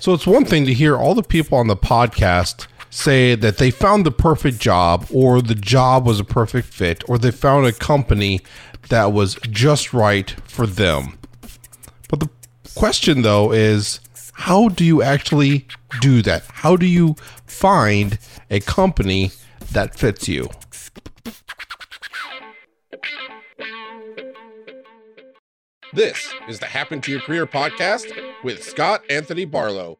So it's one thing to hear all the people on the podcast say that they found the perfect job or the job was a perfect fit or they found a company that was just right for them. But the question though is how do you actually do that? How do you find a company that fits you? This is the Happen to Your Career podcast with Scott Anthony Barlow.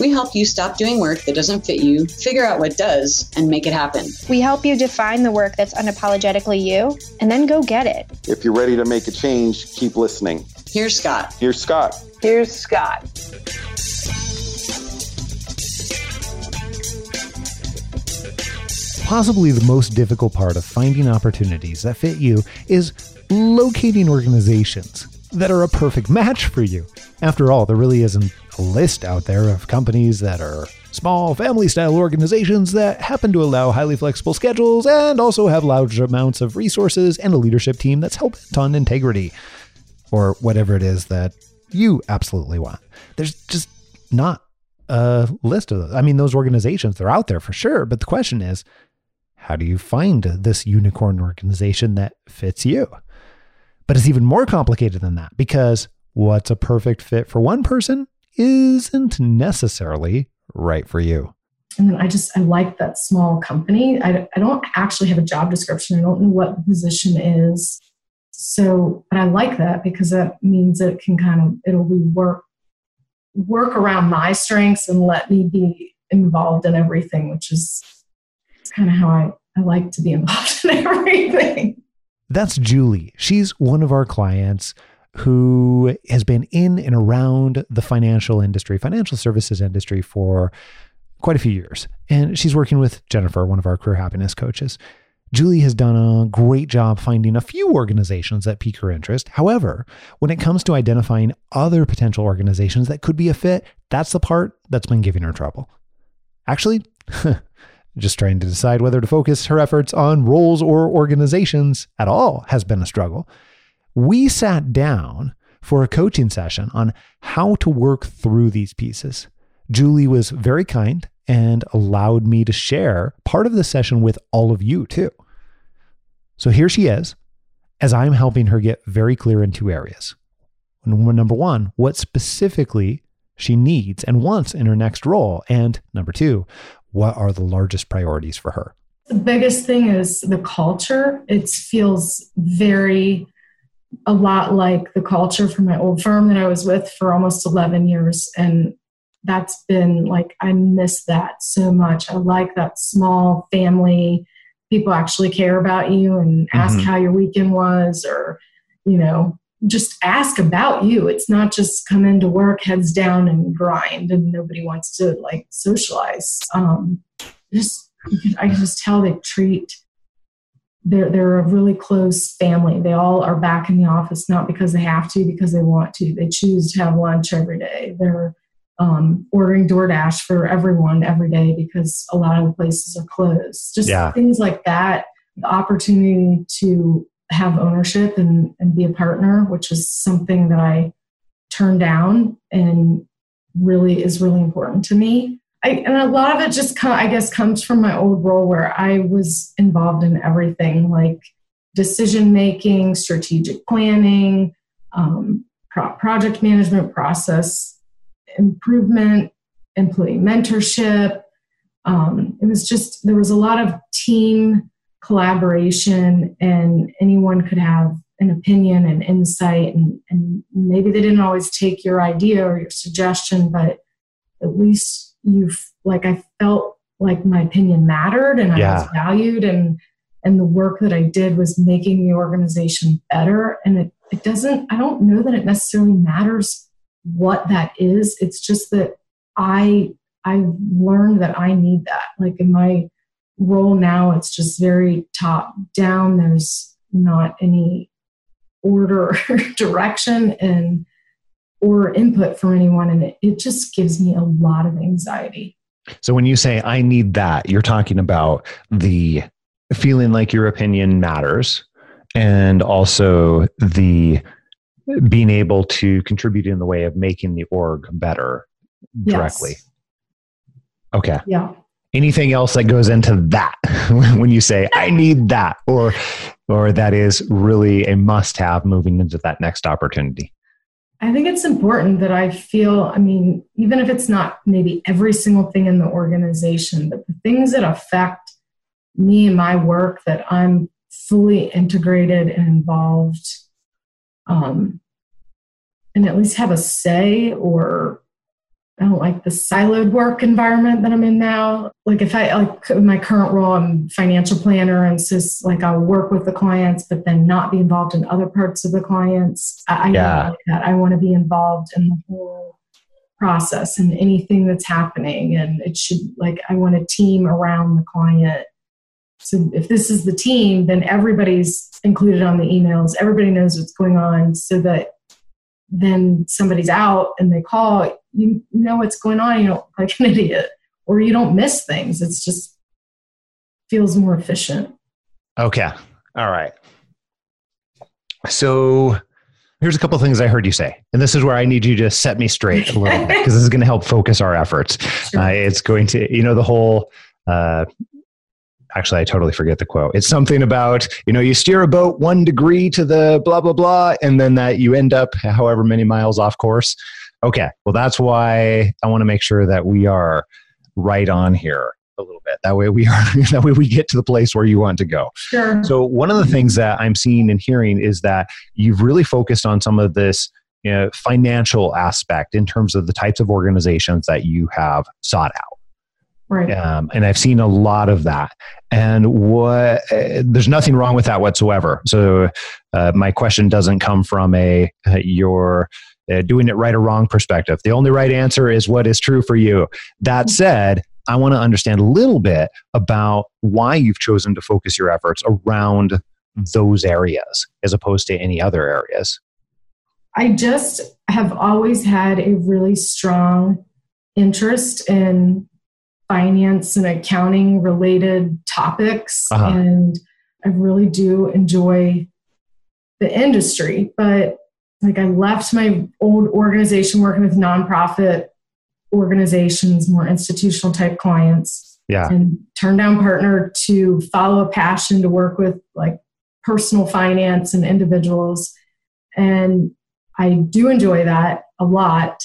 We help you stop doing work that doesn't fit you, figure out what does, and make it happen. We help you define the work that's unapologetically you, and then go get it. If you're ready to make a change, keep listening. Here's Scott. Here's Scott. Here's Scott. Possibly the most difficult part of finding opportunities that fit you is locating organizations that are a perfect match for you. After all, there really isn't a list out there of companies that are small family style organizations that happen to allow highly flexible schedules and also have large amounts of resources and a leadership team that's hell on integrity or whatever it is that you absolutely want. There's just not a list of those. I mean, those organizations, they're out there for sure. But the question is, how do you find this unicorn organization that fits you? But it's even more complicated than that because what's a perfect fit for one person isn't necessarily right for you. And then I just, I like that small company. I, I don't actually have a job description. I don't know what the position is. So, but I like that because that means it can kind of, it'll be work, work around my strengths and let me be involved in everything, which is kind of how I, I like to be involved in everything. That's Julie. She's one of our clients who has been in and around the financial industry, financial services industry for quite a few years. And she's working with Jennifer, one of our career happiness coaches. Julie has done a great job finding a few organizations that pique her interest. However, when it comes to identifying other potential organizations that could be a fit, that's the part that's been giving her trouble. Actually, just trying to decide whether to focus her efforts on roles or organizations at all has been a struggle. We sat down for a coaching session on how to work through these pieces. Julie was very kind and allowed me to share part of the session with all of you too. So here she is, as I'm helping her get very clear in two areas. Number one, what specifically she needs and wants in her next role. And number two, what are the largest priorities for her? The biggest thing is the culture. It feels very a lot like the culture from my old firm that I was with for almost 11 years. And that's been like, I miss that so much. I like that small family. People actually care about you and ask mm-hmm. how your weekend was or, you know, just ask about you. It's not just come into work, heads down, and grind, and nobody wants to like socialize. Um, just I can just tell they treat they're they're a really close family. They all are back in the office not because they have to, because they want to. They choose to have lunch every day. They're um, ordering DoorDash for everyone every day because a lot of the places are closed. Just yeah. things like that. The opportunity to have ownership and, and be a partner, which is something that I turned down and really is really important to me. I, and a lot of it just, I guess, comes from my old role where I was involved in everything like decision making, strategic planning, um, pro- project management, process improvement, employee mentorship. Um, it was just, there was a lot of team collaboration and anyone could have an opinion and insight and, and maybe they didn't always take your idea or your suggestion but at least you've like i felt like my opinion mattered and yeah. i was valued and and the work that i did was making the organization better. And it, it doesn't i don't know that it necessarily matters what that is. It's just that i i've learned that i need that. Like in my role now it's just very top down there's not any order or direction and or input from anyone and it, it just gives me a lot of anxiety so when you say i need that you're talking about the feeling like your opinion matters and also the being able to contribute in the way of making the org better directly. Yes. Okay. Yeah. Anything else that goes into that when you say I need that or or that is really a must have moving into that next opportunity? I think it's important that I feel, I mean, even if it's not maybe every single thing in the organization, but the things that affect me and my work that I'm fully integrated and involved um, and at least have a say or I don't like the siloed work environment that I'm in now. Like if I like my current role, I'm financial planner, and so it's like I'll work with the clients, but then not be involved in other parts of the clients. I, I Yeah. don't like that. I want to be involved in the whole process and anything that's happening, and it should like I want a team around the client. So if this is the team, then everybody's included on the emails. Everybody knows what's going on, so that then somebody's out and they call, you know what's going on. You don't look like an idiot, or you don't miss things. It's just feels more efficient. Okay. All right. So here's a couple of things I heard you say. And this is where I need you to set me straight a little bit because this is going to help focus our efforts. Sure. Uh, it's going to, you know, the whole, uh, actually, I totally forget the quote. It's something about, you know, you steer a boat one degree to the blah, blah, blah, and then that you end up however many miles off course. Okay. Well, that's why I want to make sure that we are right on here a little bit. That way we are, that way we get to the place where you want to go. Sure. So one of the things that I'm seeing and hearing is that you've really focused on some of this you know, financial aspect in terms of the types of organizations that you have sought out. Right. Um, and I've seen a lot of that. And what uh, there's nothing wrong with that whatsoever. So uh, my question doesn't come from a uh, your uh, doing it right or wrong perspective. The only right answer is what is true for you. That said, I want to understand a little bit about why you've chosen to focus your efforts around those areas as opposed to any other areas. I just have always had a really strong interest in finance and accounting related topics. Uh-huh. And I really do enjoy the industry. But like I left my old organization working with nonprofit organizations, more institutional type clients, Yeah. and turned down partner to follow a passion to work with like personal finance and individuals. And I do enjoy that a lot.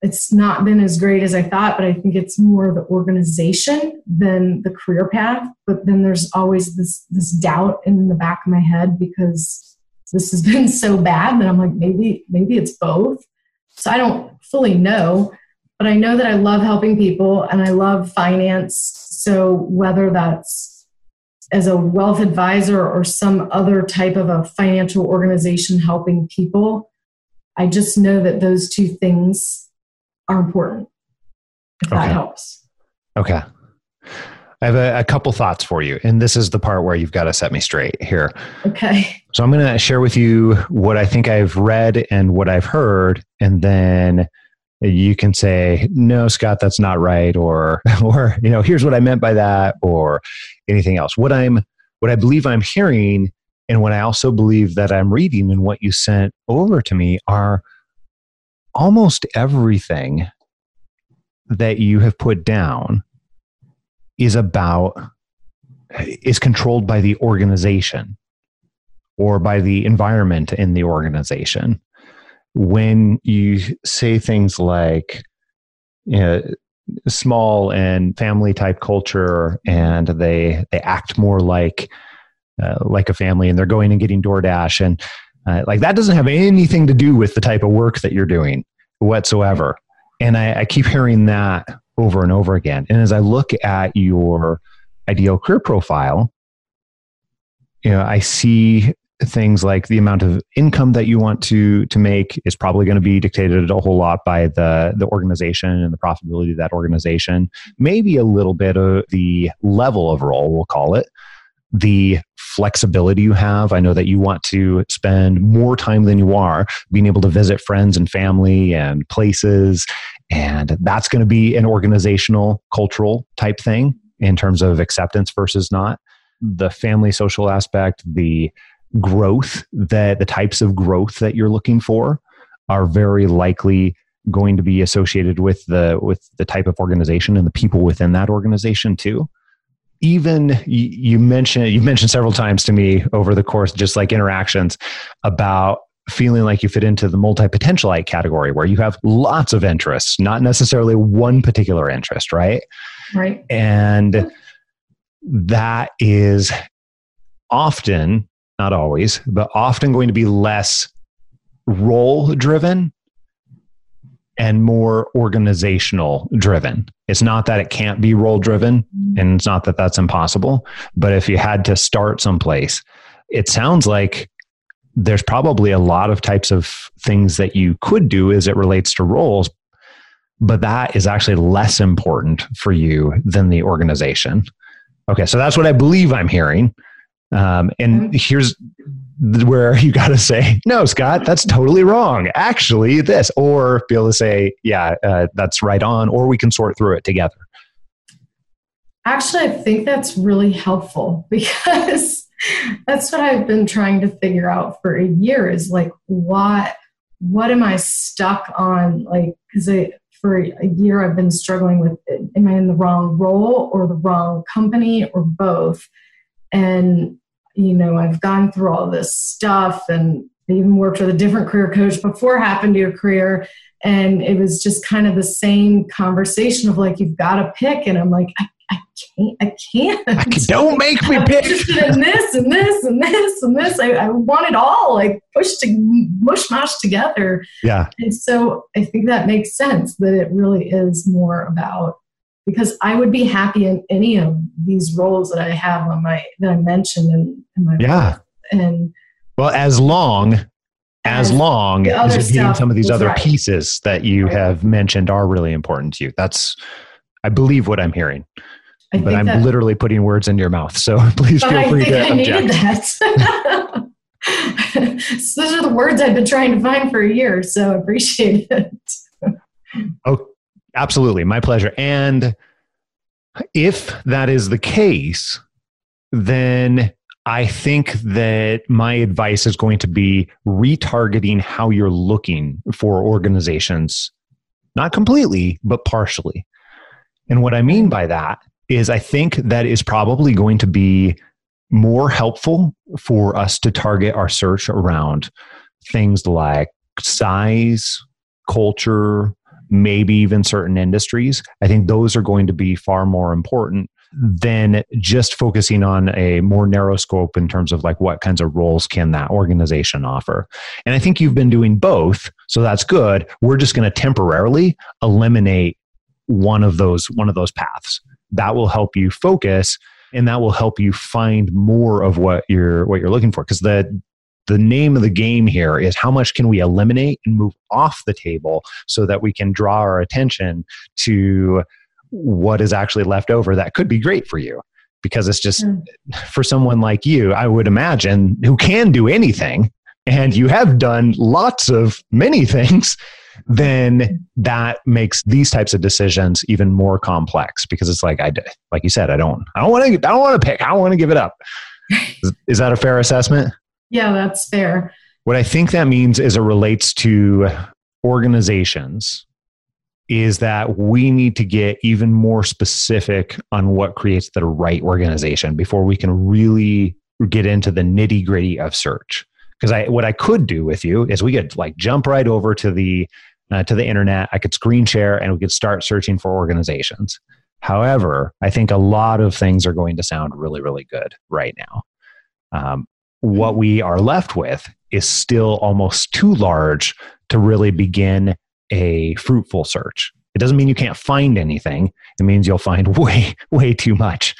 It's not been as great as I thought, but I think it's more the organization than the career path. But then there's always this this doubt in the back of my head because this has been so bad that I'm like maybe maybe it's both. So I don't fully know, but I know that I love helping people and I love finance. So whether that's as a wealth advisor or some other type of a financial organization helping people, I just know that those two things are important. If that Okay. helps. Okay. I have a, a couple thoughts for you. And this is the part where you've got to set me straight here. Okay. So I'm going to share with you what I think I've read and what I've heard, and then you can say, "No, Scott, that's not right," or, or you know, here's what I meant by that, or anything else. What I'm, what I believe I'm hearing, and what I also believe that I'm reading, and what you sent over to me are almost everything that you have put down is about is controlled by the organization or by the environment in the organization. When you say things like, you know, small and family type culture, and they they act more like uh, like a family, and they're going and getting DoorDash, and uh, like that doesn't have anything to do with the type of work that you're doing whatsoever. And I, I keep hearing that over and over again. And as I look at your ideal career profile, you know, I see things like the amount of income that you want to to make is probably going to be dictated a whole lot by the the organization and the profitability of that organization. Maybe a little bit of the level of role, we'll call it. The flexibility you have. I know that you want to spend more time than you are being able to visit friends and family and places. And that's going to be an organizational, cultural type thing in terms of acceptance versus not. The family social aspect, the growth that the types of growth that you're looking for are very likely going to be associated with the with the type of organization and the people within that organization too even you, mentioned you mentioned several times to me over the course just like interactions about feeling like you fit into the multi-potentialite category where you have lots of interests not necessarily one particular interest right Right. and that is often not always but often going to be less role driven and more organizational driven. It's not that it can't be role driven and it's not that that's impossible, but if you had to start someplace, it sounds like there's probably a lot of types of things that you could do as it relates to roles, but that is actually less important for you than the organization. Okay, so that's what I believe I'm hearing. Um, and here's where you got to say, no, Scott, that's totally wrong. Actually, this, or be able to say, yeah, uh, that's right on, or we can sort through it together. Actually, I think that's really helpful because that's what I've been trying to figure out for a year is like, what, what am I stuck on? Like, because I, for a year, I've been struggling with am I in the wrong role or the wrong company or both? And you know, I've gone through all this stuff and even worked with a different career coach before happened to your career. And it was just kind of the same conversation of like, you've got to pick. And I'm like, I, I can't, I can't. I don't make me I'm pick. interested in this and this and this and this. I, I want it all like pushed to mush mash together. Yeah. And so I think that makes sense that it really is more about because I would be happy in any of these roles that I have on my that I mentioned in, in my Yeah. and Well, as long as long as you're getting some of these other right. pieces that you Right. have mentioned are really important to you. That's, I believe, what I'm hearing. I but I'm that, literally putting words in your mouth. So please feel I free to I needed object. that. so those are the words I've been trying to find for a year, so I appreciate it. Oh, absolutely. My pleasure. And if that is the case, then I think that my advice is going to be retargeting how you're looking for organizations, not completely, but partially. And what I mean by that is I think that is probably going to be more helpful for us to target our search around things like size, culture, maybe even certain industries. I think those are going to be far more important than just focusing on a more narrow scope in terms of like what kinds of roles can that organization offer. And I think you've been doing both, so that's good. We're just going to temporarily eliminate one of those one of those paths. That will help you focus and that will help you find more of what you're what you're looking for because the the name of the game here is how much can we eliminate and move off the table so that we can draw our attention to what is actually left over that could be great for you. Because it's just Mm. for someone like you i would imagine who can do anything and you have done lots of many things then that makes these types of decisions even more complex. Because it's like i like you said i don't i don't want to i don't want to pick. I don't want to give it up. Is, is that a fair assessment Yeah, that's fair. what I think that means as it relates to organizations is that we need to get even more specific on what creates the right organization before we can really get into the nitty gritty of search. Because I, what I could do with you is we could like jump right over to the uh, to the internet. I could screen share and we could start searching for organizations. However, I think a lot of things are going to sound really, really good right now. Um, what we are left with is still almost too large to really begin a fruitful search. It doesn't mean you can't find anything. It means you'll find way, way too much.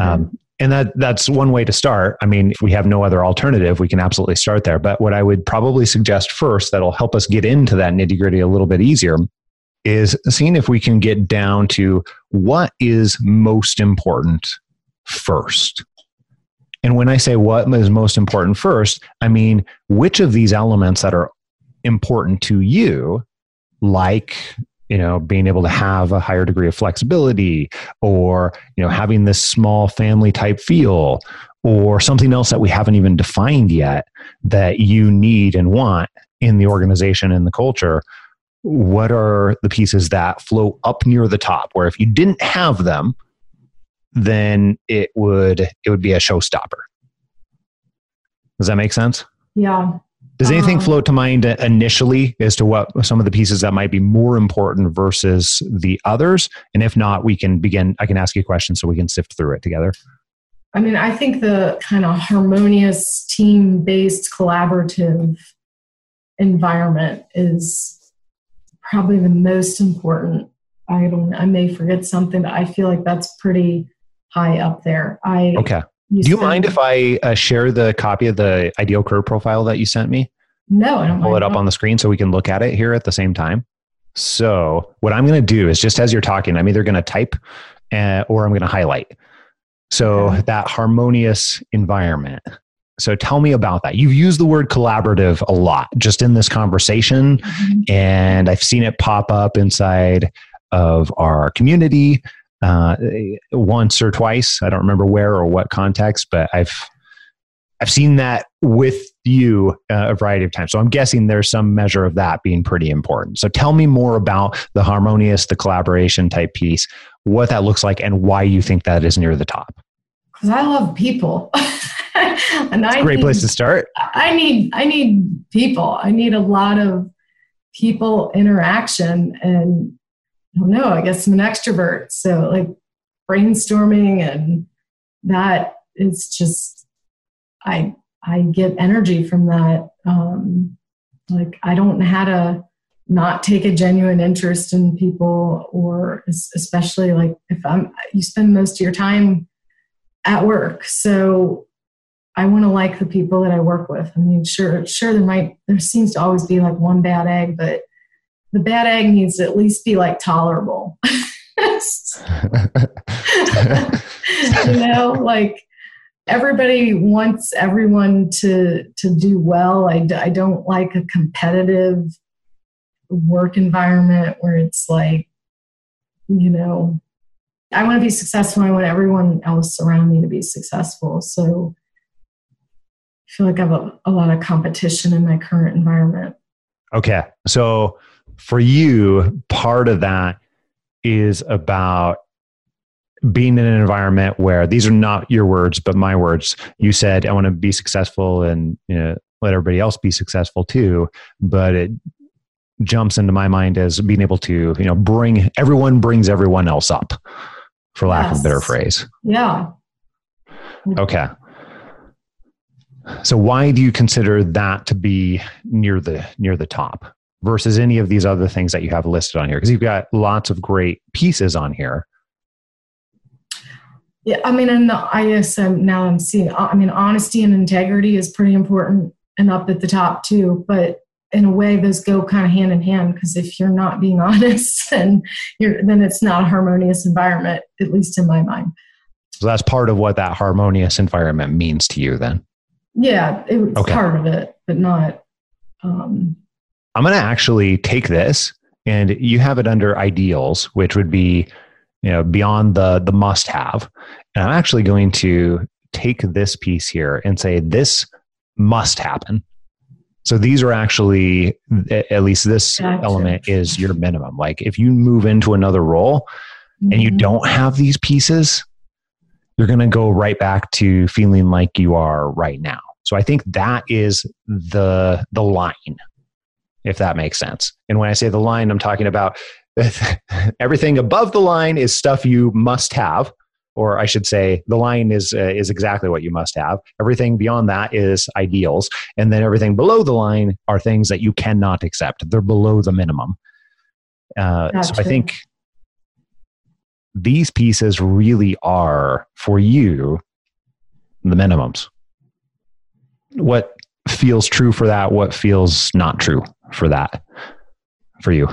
Um, and that that's one way to start. I mean, if we have no other alternative, we can absolutely start there. But what I would probably suggest first that'll help us get into that nitty gritty a little bit easier is seeing if we can get down to what is most important first. And when I say what is most important first, I mean which of these elements that are important to you, like you know being able to have a higher degree of flexibility or you know having this small family type feel or something else that we haven't even defined yet that you need and want in the organization and the culture what are the pieces that flow up near the top where if you didn't have them then it would it would be a showstopper does that make sense Yeah. does anything Um, float to mind initially as to what some of the pieces that might be more important versus the others and if not we can begin i can ask you questions so we can sift through it together I mean, I think the kind of harmonious, team based, collaborative environment is probably the most important. I don't, I may forget something, but I feel like that's pretty high up there. I, okay do you mind if i uh, share the copy of the ideal career profile that you sent me No, I don't pull it up on the screen so we can look at it here at the same time. So, what I'm going to do is just as you're talking, I'm either going to type uh, or I'm going to highlight. So, Okay. that harmonious environment. So, tell me about that. You've used the word collaborative a lot just in this conversation, Mhm. and I've seen it pop up inside of our community uh, once or twice. I don't remember where or what context, but I've I've seen that with you uh, a variety of times. So I'm guessing there's some measure of that being pretty important. So tell me more about the harmonious, the collaboration type piece, what that looks like, and why you think that is near the top. Because I love people. and It's I a great need- place to start. I need I need people. I need a lot of people interaction and I don't know, I guess I'm an extrovert. So like brainstorming and that is just I I get energy from that. Um like I don't know how to not take a genuine interest in people or especially like if I'm you spend most of your time at work. So I want to like the people that I work with. I mean, sure, sure, there might, there seems to always be like one bad egg, but the bad egg needs to at least be like tolerable. you know, like everybody wants everyone to to do well. I, don't like a competitive work environment where it's like, you know, I want to be successful. I want everyone else around me to be successful. So I feel like I have a, a lot of competition in my current environment. Okay. So for you, part of that is about being in an environment where these are not your words, but my words. You said, I want to be successful and you know, let everybody else be successful too. But it jumps into my mind as being able to, you know, bring everyone brings everyone else up, for lack of a better phrase. Yeah. Okay. So why do you consider that to be near the near the top versus any of these other things that you have listed on here? Because you've got lots of great pieces on here. Yeah. I mean, and I guess um, now I'm seeing, I mean, honesty and integrity is pretty important and up at the top too. But in a way, those go kind of hand in hand because if you're not being honest, then you're, then it's not a harmonious environment, at least in my mind. So that's part of what that harmonious environment means to you then. Yeah. It's Okay. part of it, but not, um, I'm going to actually take this and you have it under ideals, which would be, you know, beyond the the must have. And I'm actually going to take this piece here and say this must happen. So these are actually at least this Gotcha. element is your minimum. Like if you move into another role and you mhm. don't have these pieces, you're going to go right back to feeling like you are right now. So I think that is the the line, if that makes sense. And when I say the line, I'm talking about everything above the line is stuff you must have, or I should say, the line is uh, is exactly what you must have. Everything beyond that is ideals, and then everything below the line are things that you cannot accept. They're below the minimum. Uh, So I think these pieces really are for you the minimums. What feels true for that? What feels not true for that for you?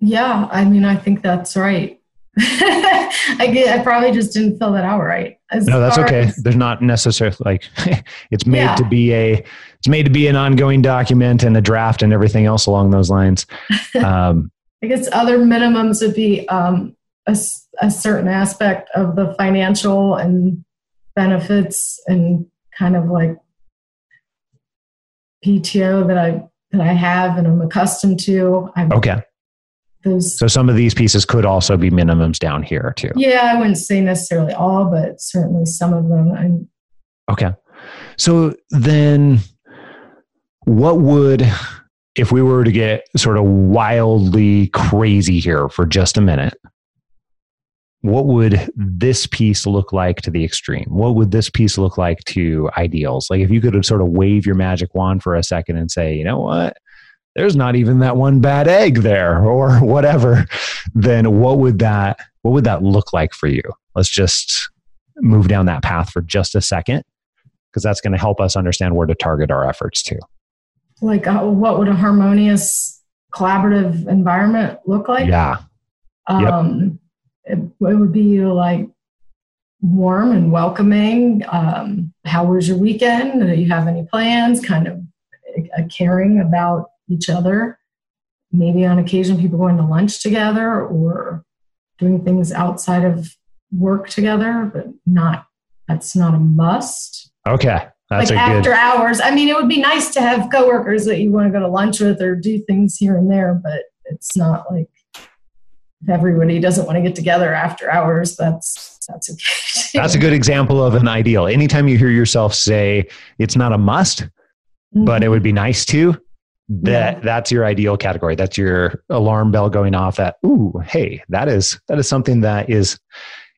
Yeah, I mean, I think that's right. I get, I probably just didn't fill that out right. As No, that's okay. as- There's not necessarily like it's made Yeah. to be a it's made to be an ongoing document and a draft and everything else along those lines. Um, I guess other minimums would be um, a, a certain aspect of the financial and benefits and kind of like PTO that I that I have and I'm accustomed to. I've, Okay. Those, So some of these pieces could also be minimums down here too. yeah, I wouldn't say necessarily all, but certainly some of them. And Okay. So then what would if we were to get sort of wildly crazy here for just a minute, what would this piece look like to the extreme? What would this piece look like to ideals? Like if you could sort of wave your magic wand for a second and say, you know what? There's not even that one bad egg there or whatever, then what would that what would that look like for you? Let's just move down that path for just a second because that's going to help us understand where to target our efforts to. like, uh, what would a harmonious collaborative environment look like? Yeah. Um, it, it would be like warm and welcoming. Um, how was your weekend? Do you have any plans? Kind of a, caring about each other. Maybe on occasion, people going to lunch together or doing things outside of work together, but not that's not a must. Okay. That's like after good. hours. I mean, it would be nice to have coworkers that you want to go to lunch with or do things here and there, but it's not like if everybody doesn't want to get together after hours. That's that's okay. That's a good example of an ideal. Anytime you hear yourself say it's not a must, but it would be nice to, that Yeah. that's your ideal category. That's your alarm bell going off that, ooh, hey, that is that is something that is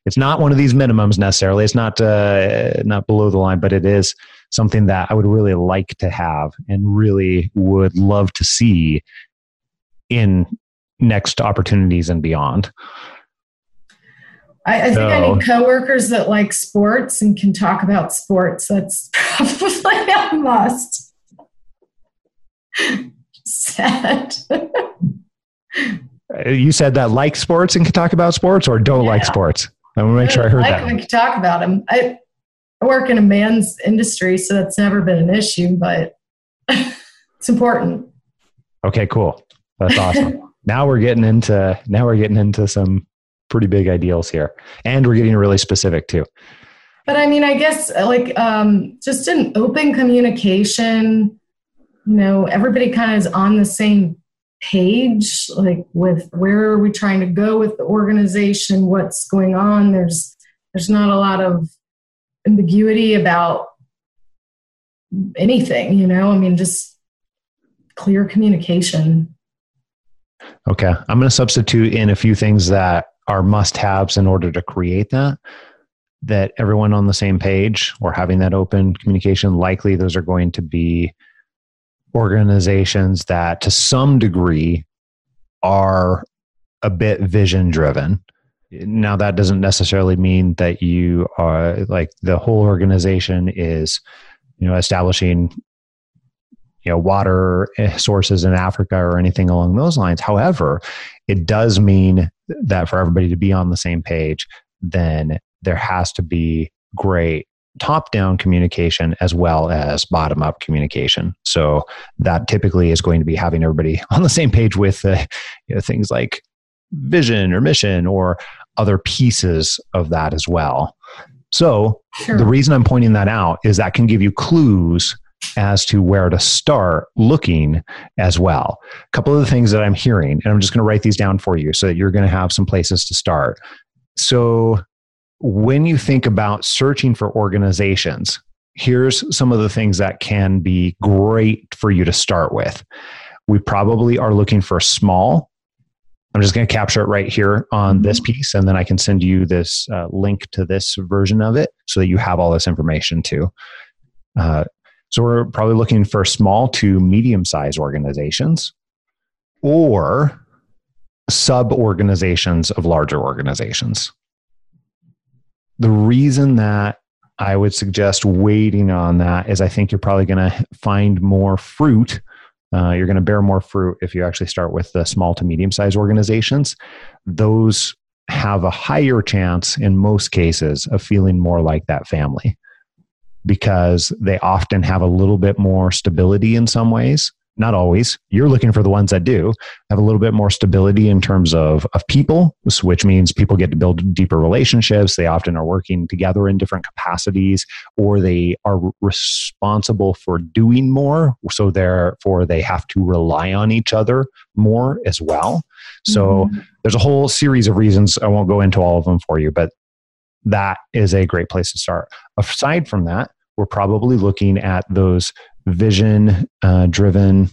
it's not one of these minimums necessarily. It's not uh, not below the line, but it is something that I would really like to have and really would love to see in next opportunities and beyond. I, I think I So- need coworkers that like sports and can talk about sports. That's probably a must. Sad. Uh, You said that like sports and can talk about sports or don't like sports. I want to make sure I heard like that. we can talk about them. I, I work in a man's industry, so that's never been an issue, but it's important. Okay, cool. That's awesome. now we're getting into now we're getting into some pretty big ideals here, and we're getting really specific too. But I mean, I guess like um, just an open communication. You know, everybody kind of is on the same page, like with where are we trying to go with the organization, what's going on. There's there's not a lot of ambiguity about anything. You know, I mean, just clear communication. Okay, I'm going to substitute in a few things that are must-haves in order to create that. That everyone on the same page or having that open communication. Likely, those are going to be organizations that, to some degree, are a bit vision driven. Now, that doesn't necessarily mean that you are like the whole organization is, you know, establishing, you know, water eh, sources in Africa or anything along those lines. However, it does mean that for everybody to be on the same page, then there has to be great top down communication as well as bottom up communication. So that typically is going to be having everybody on the same page with uh, you know, things like vision or mission or other pieces of that as well. So Sure. the reason I'm pointing that out is that can give you clues as to where to start looking as well. A couple of the things that I'm hearing, and I'm just going to write these down for you so that you're going to have some places to start. So, when you think about searching for organizations, here's some of the things that can be great for you to start with. We probably are looking for small. I'm just going to capture it right here on this piece, and then I can send you this uh, link to this version of it so that you have all this information too. Uh, so we're probably looking for small to medium sized organizations or sub organizations of larger organizations. The reason that I would suggest waiting on that is I think you're probably going to find more fruit. Uh, you're going to bear more fruit if you actually start with the small to medium sized organizations. Those have a higher chance in most cases of feeling more like that family because they often have a little bit more stability in some ways not always. You're looking for the ones that do have a little bit more stability in terms of, of people, which means people get to build deeper relationships. They often are working together in different capacities, or they are responsible for doing more. So therefore, they have to rely on each other more as well. So mm-hmm. there's a whole series of reasons. I won't go into all of them for you, but that is a great place to start. Aside from that, we're probably looking at those vision uh, driven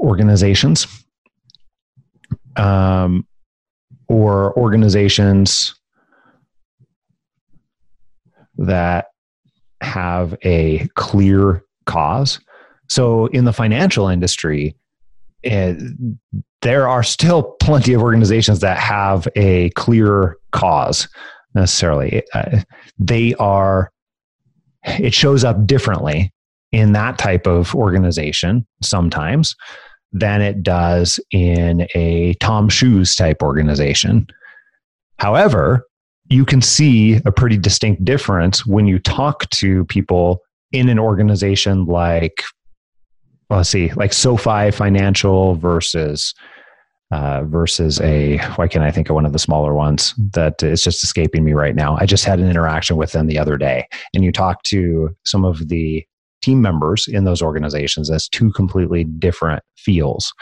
organizations um, or organizations that have a clear cause. So, in the financial industry, eh, there are still plenty of organizations that have a clear cause necessarily. Uh, they are it shows up differently in that type of organization sometimes than it does in a TOMS Shoes type organization. However, you can see a pretty distinct difference when you talk to people in an organization like, let's see, like SoFi Financial versus uh, versus a why can't I think of one of the smaller ones that is just escaping me right now? I just had an interaction with them the other day, and you talk to some of the team members in those organizations as two completely different feels.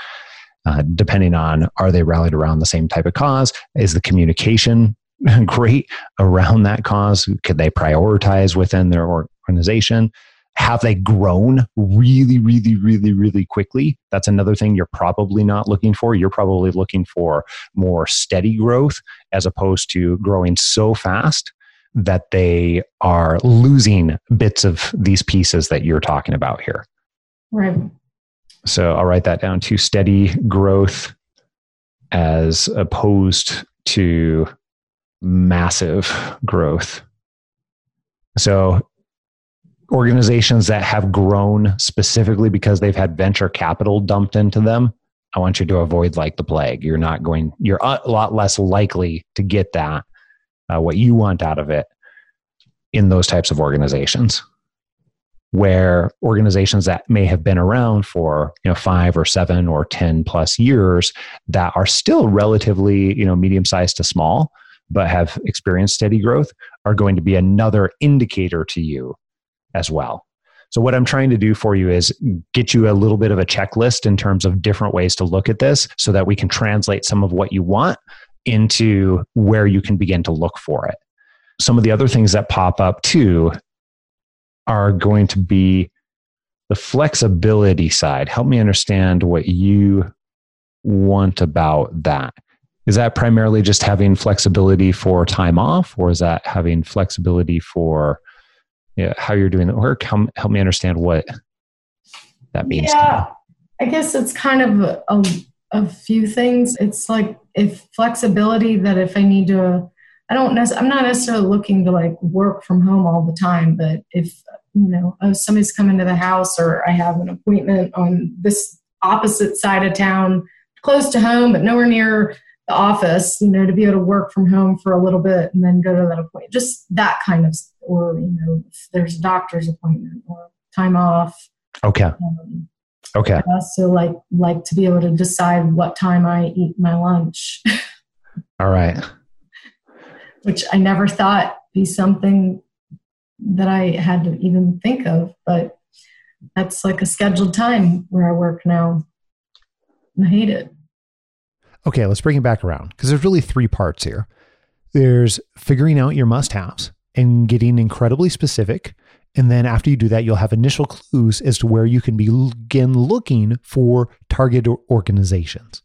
Uh, depending on are they rallied around the same type of cause? Is the communication great around that cause? Could they prioritize within their organization? Have they grown really, really, really, really quickly? That's another thing you're probably not looking for. You're probably looking for more steady growth as opposed to growing so fast that they are losing bits of these pieces that you're talking about here. Right. So I'll write that down to steady growth as opposed to massive growth. So organizations that have grown specifically because they've had venture capital dumped into them, I want you to avoid like the plague. You're not going, you're a lot less likely to get that, uh, what you want out of it in those types of organizations. Where organizations that may have been around for you know five or seven or ten plus years that are still relatively you know medium sized to small, but have experienced steady growth are going to be another indicator to you as well. So, what I'm trying to do for you is get you a little bit of a checklist in terms of different ways to look at this so that we can translate some of what you want into where you can begin to look for it. Some of the other things that pop up too are going to be the flexibility side. Help me understand what you want about that. Is that primarily just having flexibility for time off, or is that having flexibility for yeah, how you're doing the work. Help, help me understand what that means. Yeah, I guess it's kind of a, a, few things. It's like if flexibility that if I need to, I don't necessarily, I'm not necessarily looking to like work from home all the time, but if, you know, if somebody's coming to the house or I have an appointment on this opposite side of town, close to home, but nowhere near the office, you know, to be able to work from home for a little bit and then go to that appointment. Just that kind of, or, you know, if there's a doctor's appointment or time off. Okay. Um, okay. I also like, like to be able to decide what time I eat my lunch. All right. Which I never thought be something that I had to even think of, but that's like a scheduled time where I work now. I hate it. Okay, let's bring it back around because there's really three parts here. There's figuring out your must haves and getting incredibly specific. And then after you do that, you'll have initial clues as to where you can begin looking for target organizations.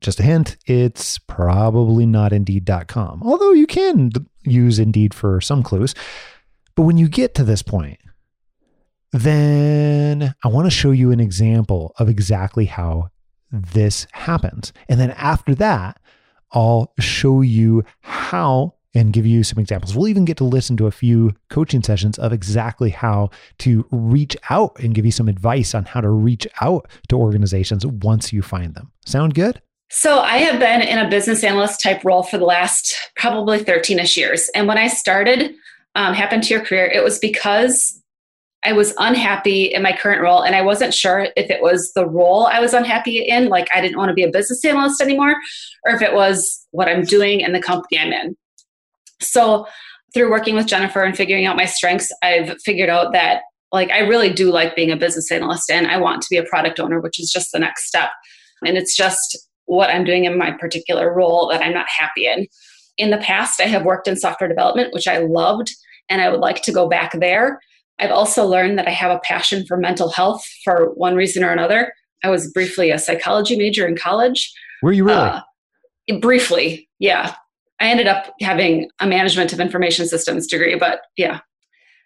Just a hint, it's probably not indeed.com, although you can use Indeed for some clues. But when you get to this point, then I want to show you an example of exactly how this happens. And then after that, I'll show you how and give you some examples. We'll even get to listen to a few coaching sessions of exactly how to reach out and give you some advice on how to reach out to organizations once you find them. Sound good? So, I have been in a business analyst type role for the last probably 13 ish years. And when I started um, Happen to Your Career, it was because I was unhappy in my current role, and I wasn't sure if it was the role I was unhappy in, like I didn't want to be a business analyst anymore, or if it was what I'm doing and the company I'm in. So, through working with Jennifer and figuring out my strengths, I've figured out that like I really do like being a business analyst and I want to be a product owner, which is just the next step. And it's just what I'm doing in my particular role that I'm not happy in. In the past, I have worked in software development, which I loved, and I would like to go back there. I've also learned that I have a passion for mental health for one reason or another. I was briefly a psychology major in college. Were you really? Uh, briefly, yeah. I ended up having a management of information systems degree, but yeah.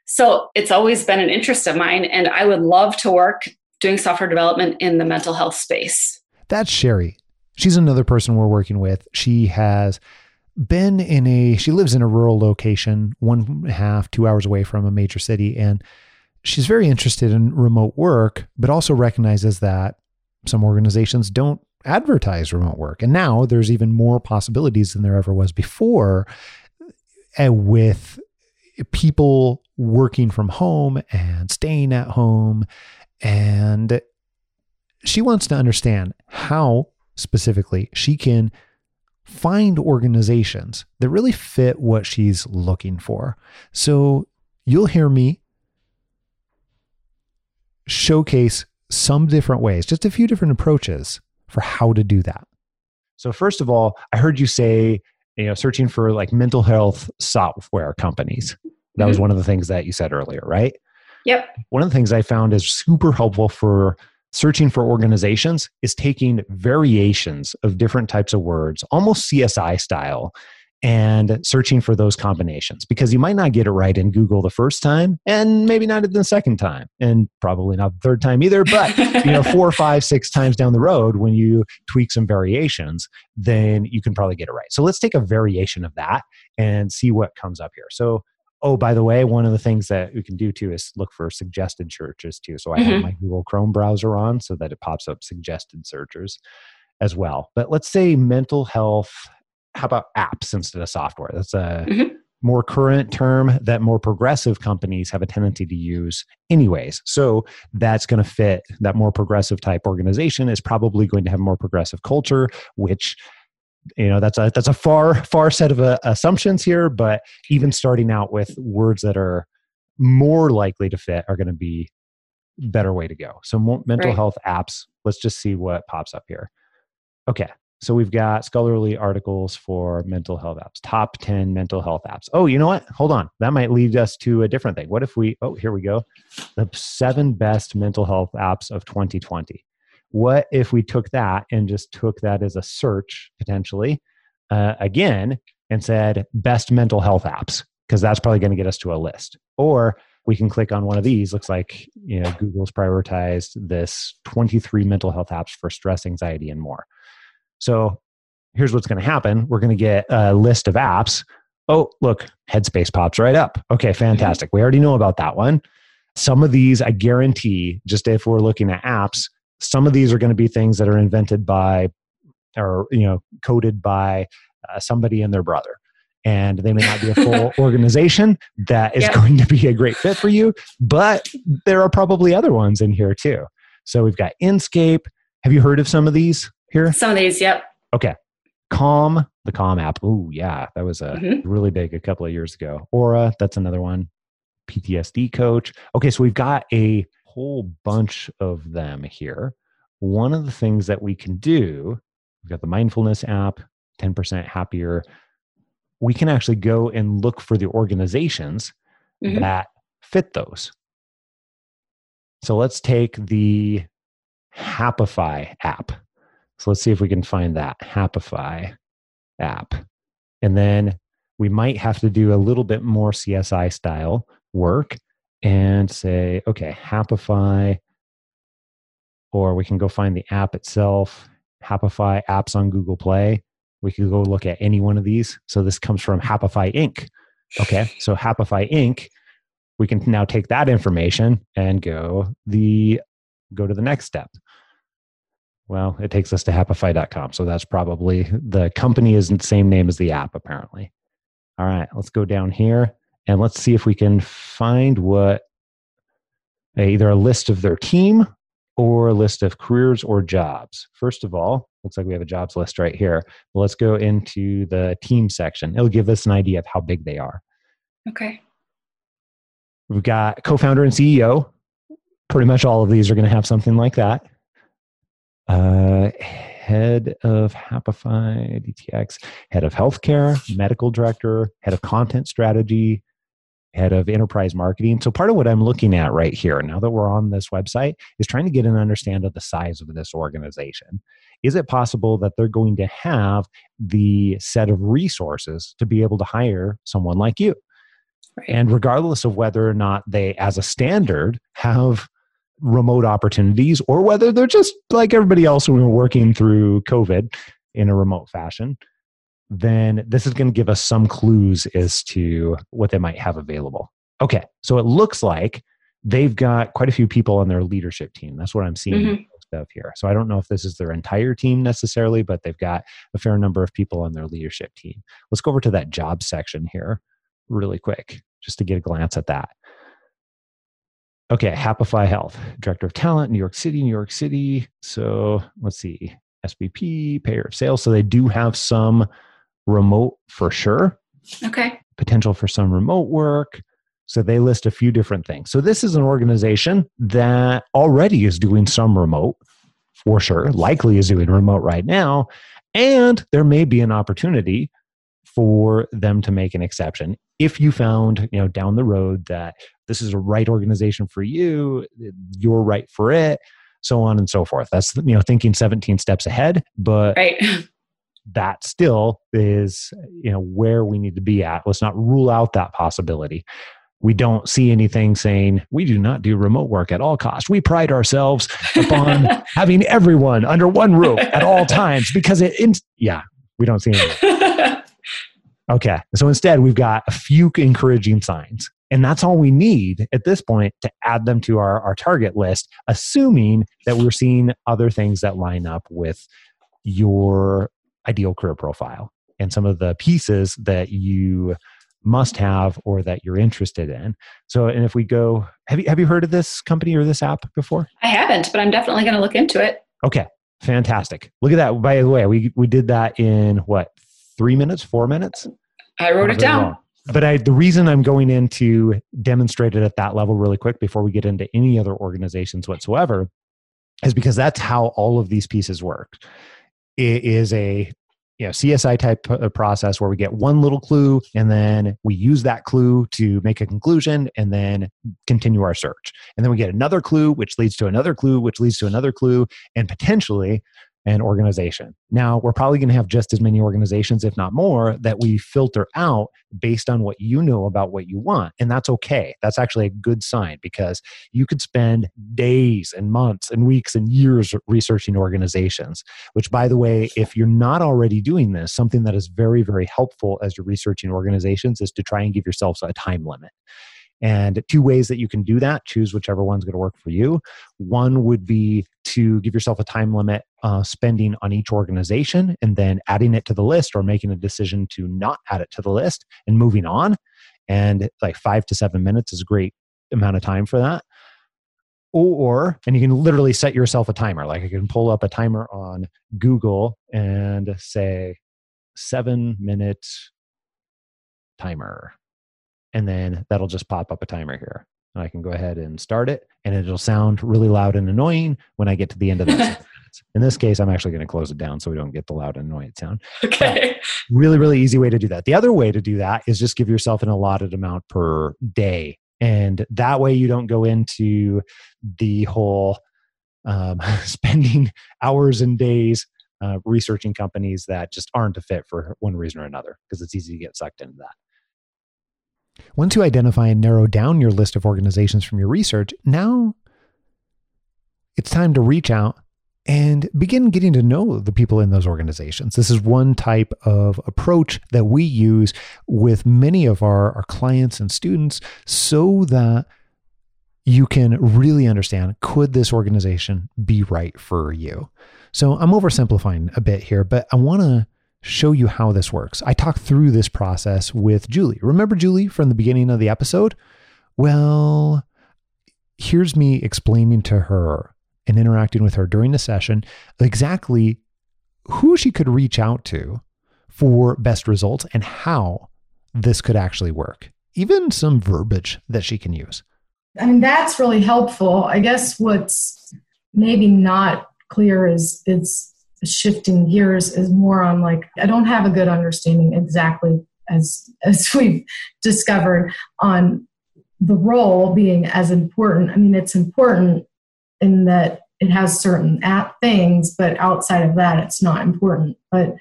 So it's always been an interest of mine, and I would love to work doing software development in the mental health space. That's Sherry. She's another person we're working with. She has been in a, she lives in a rural location, one and a half, two hours away from a major city. And she's very interested in remote work, but also recognizes that some organizations don't advertise remote work. And now there's even more possibilities than there ever was before uh, with people working from home and staying at home. And she wants to understand how specifically she can find organizations that really fit what she's looking for. So you'll hear me showcase some different ways, just a few different approaches for how to do that. So first of all, I heard you say, you know, searching for like mental health software companies. That mm-hmm. was one of the things that you said earlier, right? Yep. One of the things I found is super helpful for searching for organizations is taking variations of different types of words, almost CSI style, and searching for those combinations because you might not get it right in Google the first time and maybe not the second time and probably not the third time either. But, you know, four, five, six times down the road, when you tweak some variations, then you can probably get it right. So let's take a variation of that and see what comes up here. So oh, by the way, one of the things that we can do too is look for suggested searches too. So I mm-hmm. have my Google Chrome browser on so that it pops up suggested searches as well. But let's say mental health. How about apps instead of software? That's a mm-hmm. more current term that more progressive companies have a tendency to use, anyways. So that's going to fit that more progressive type organization is probably going to have more progressive culture, which you know that's a that's a far far set of uh, assumptions here but even starting out with words that are more likely to fit are going to be better way to go. So mental right. health apps let's just see what pops up here. Okay so we've got scholarly articles for mental health apps top 10 mental health apps. Oh you know what? Hold on. That might lead us to a different thing. What if we oh here we go. The seven best mental health apps of 2020 what if we took that and just took that as a search potentially uh, again and said best mental health apps because that's probably going to get us to a list. Or we can click on one of these looks like you know google's prioritized this 23 mental health apps for stress anxiety and more. So here's what's going to happen. We're going to get a list of apps. Oh look headspace pops right up. Okay mm-hmm. fantastic. We already know about that one. Some of these i guarantee just if we're looking at apps some of these are going to be things that are invented by or you know coded by uh, somebody and their brother. And they may not be a full organization that is yep. going to be a great fit for you but there are probably other ones in here too. So we've got inscape have you heard of some of these here? Some of these yep. Okay. Calm the calm app. Oh yeah that was a mm-hmm. really big a couple of years ago. Aura that's another one. Ptsd coach. Okay so we've got a whole bunch of them here. One of the things that we can do, we've got the mindfulness app, 10% happier. We can actually go and look for the organizations mm-hmm. that fit those. So let's take the Happify app. So let's see if we can find that Happify app. And then we might have to do a little bit more CSI style work and say, okay, Happify, or we can go find the app itself, Happify apps on Google Play. We could go look at any one of these. So this comes from Happify Inc. Okay, so Happify Inc. We can now take that information and go the go to the next step. Well, it takes us to happify.com. So that's probably the company is the same name as the app, apparently. All right, let's go down here and let's see if we can find what either a list of their team or a list of careers or jobs. First of all, looks like we have a jobs list right here. let's go into the team section. It'll give us an idea of how big they are. Okay. We've got co founder and CEO. Pretty much all of these are going to have something like that. Uh, head of Happify, DTX, head of healthcare, medical director, head of content strategy, head of enterprise marketing. So part of what I'm looking at right here, now that we're on this website, is trying to get an understanding of the size of this organization. Is it possible that they're going to have the set of resources to be able to hire someone like you? Right. And regardless of whether or not they, as a standard, have remote opportunities or whether they're just like everybody else who are working through COVID in a remote fashion, then this is going to give us some clues as to what they might have available. Okay, so it looks like they've got quite a few people on their leadership team. That's what I'm seeing mm-hmm. of here. So I don't know if this is their entire team necessarily, but they've got a fair number of people on their leadership team. Let's go over to that job section here really quick, just to get a glance at that. Okay, Happify Health, Director of Talent, New York City, New York City. So let's see, SVP, Payer of Sales. So they do have some remote for sure. Okay. Potential for some remote work. So they list a few different things. So this is an organization that already is doing some remote for sure, likely is doing remote right now. And there may be an opportunity for them to make an exception if you found you know down the road that this is a right organization for you you're right for it so on and so forth that's you know thinking 17 steps ahead but right that still is you know where we need to be at. Let's not rule out that possibility. We don't see anything saying we do not do remote work at all costs. We pride ourselves upon having everyone under one roof at all times because it in, yeah we don't see anything okay so instead we've got a few encouraging signs and that's all we need at this point to add them to our, our target list assuming that we're seeing other things that line up with your ideal career profile and some of the pieces that you must have or that you're interested in. So, and if we go, have you have you heard of this company or this app before? I haven't, but I'm definitely going to look into it. Okay, fantastic. Look at that. By the way, we we did that in what three minutes, four minutes. I wrote it down. Long. But I, the reason I'm going in to demonstrate it at that level really quick before we get into any other organizations whatsoever is because that's how all of these pieces work. It is a you know csi type uh, process where we get one little clue and then we use that clue to make a conclusion and then continue our search. And then we get another clue which leads to another clue which leads to another clue and potentially an organization. Now, we're probably going to have just as many organizations, if not more, that we filter out based on what you know about what you want. And that's okay. That's actually a good sign because you could spend days and months and weeks and years researching organizations, which, by the way, if you're not already doing this, something that is very, very helpful as you're researching organizations is to try and give yourself a time limit. And two ways that you can do that, choose whichever one's going to work for you. One would be to give yourself a time limit uh, spending on each organization and then adding it to the list or making a decision to not add it to the list and moving on. And like five to seven minutes is a great amount of time for that. Or, and you can literally set yourself a timer. Like I can pull up a timer on Google and say seven minute timer and then that'll just pop up a timer here. And I can go ahead and start it, and it'll sound really loud and annoying when I get to the end of that. In this case, I'm actually going to close it down so we don't get the loud and annoying sound. Okay. But really, really easy way to do that. The other way to do that is just give yourself an allotted amount per day. And that way you don't go into the whole um, spending hours and days uh, researching companies that just aren't a fit for one reason or another because it's easy to get sucked into that. Once you identify and narrow down your list of organizations from your research, now it's time to reach out and begin getting to know the people in those organizations. This is one type of approach that we use with many of our, our clients and students so that you can really understand could this organization be right for you? So I'm oversimplifying a bit here, but I want to show you how this works. I talked through this process with Julie. Remember Julie from the beginning of the episode? Well, here's me explaining to her and interacting with her during the session exactly who she could reach out to for best results and how this could actually work. Even some verbiage that she can use. I mean, that's really helpful. I guess what's maybe not clear is it's shifting gears is more on like I don't have a good understanding exactly as as we've discovered on the role being as important. I mean, it's important in that it has certain at things, but outside of that, it's not important. But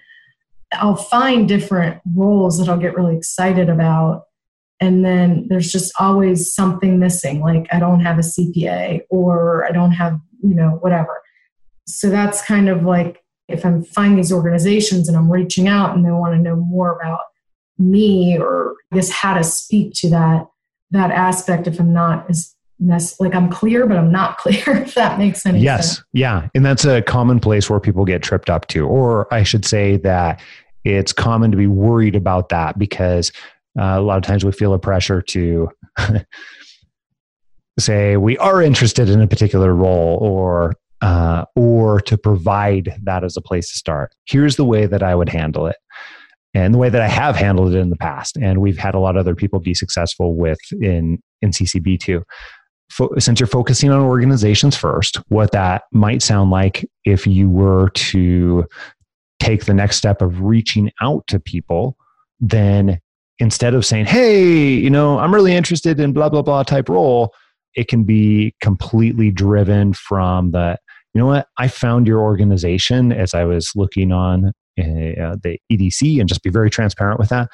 I'll find different roles that I'll get really excited about. And then there's just always something missing, like I don't have a CPA or I don't have, you know, whatever. So that's kind of like if I'm finding these organizations and I'm reaching out and they want to know more about me or I guess how to speak to that that aspect if I'm not as mess like I'm clear, but I'm not clear, if that makes any yes. sense. Yes. Yeah. And that's a common place where people get tripped up to. Or I should say that it's common to be worried about that because uh, a lot of times we feel a pressure to say we are interested in a particular role or uh, or to provide that as a place to start. Here's the way that I would handle it and the way that I have handled it in the past. And we've had a lot of other people be successful with in, in CCB too. Fo- since you're focusing on organizations first, what that might sound like if you were to take the next step of reaching out to people, then instead of saying, Hey, you know, I'm really interested in blah, blah, blah type role, it can be completely driven from the, you know what, I found your organization as I was looking on uh, the EDC and just be very transparent with that.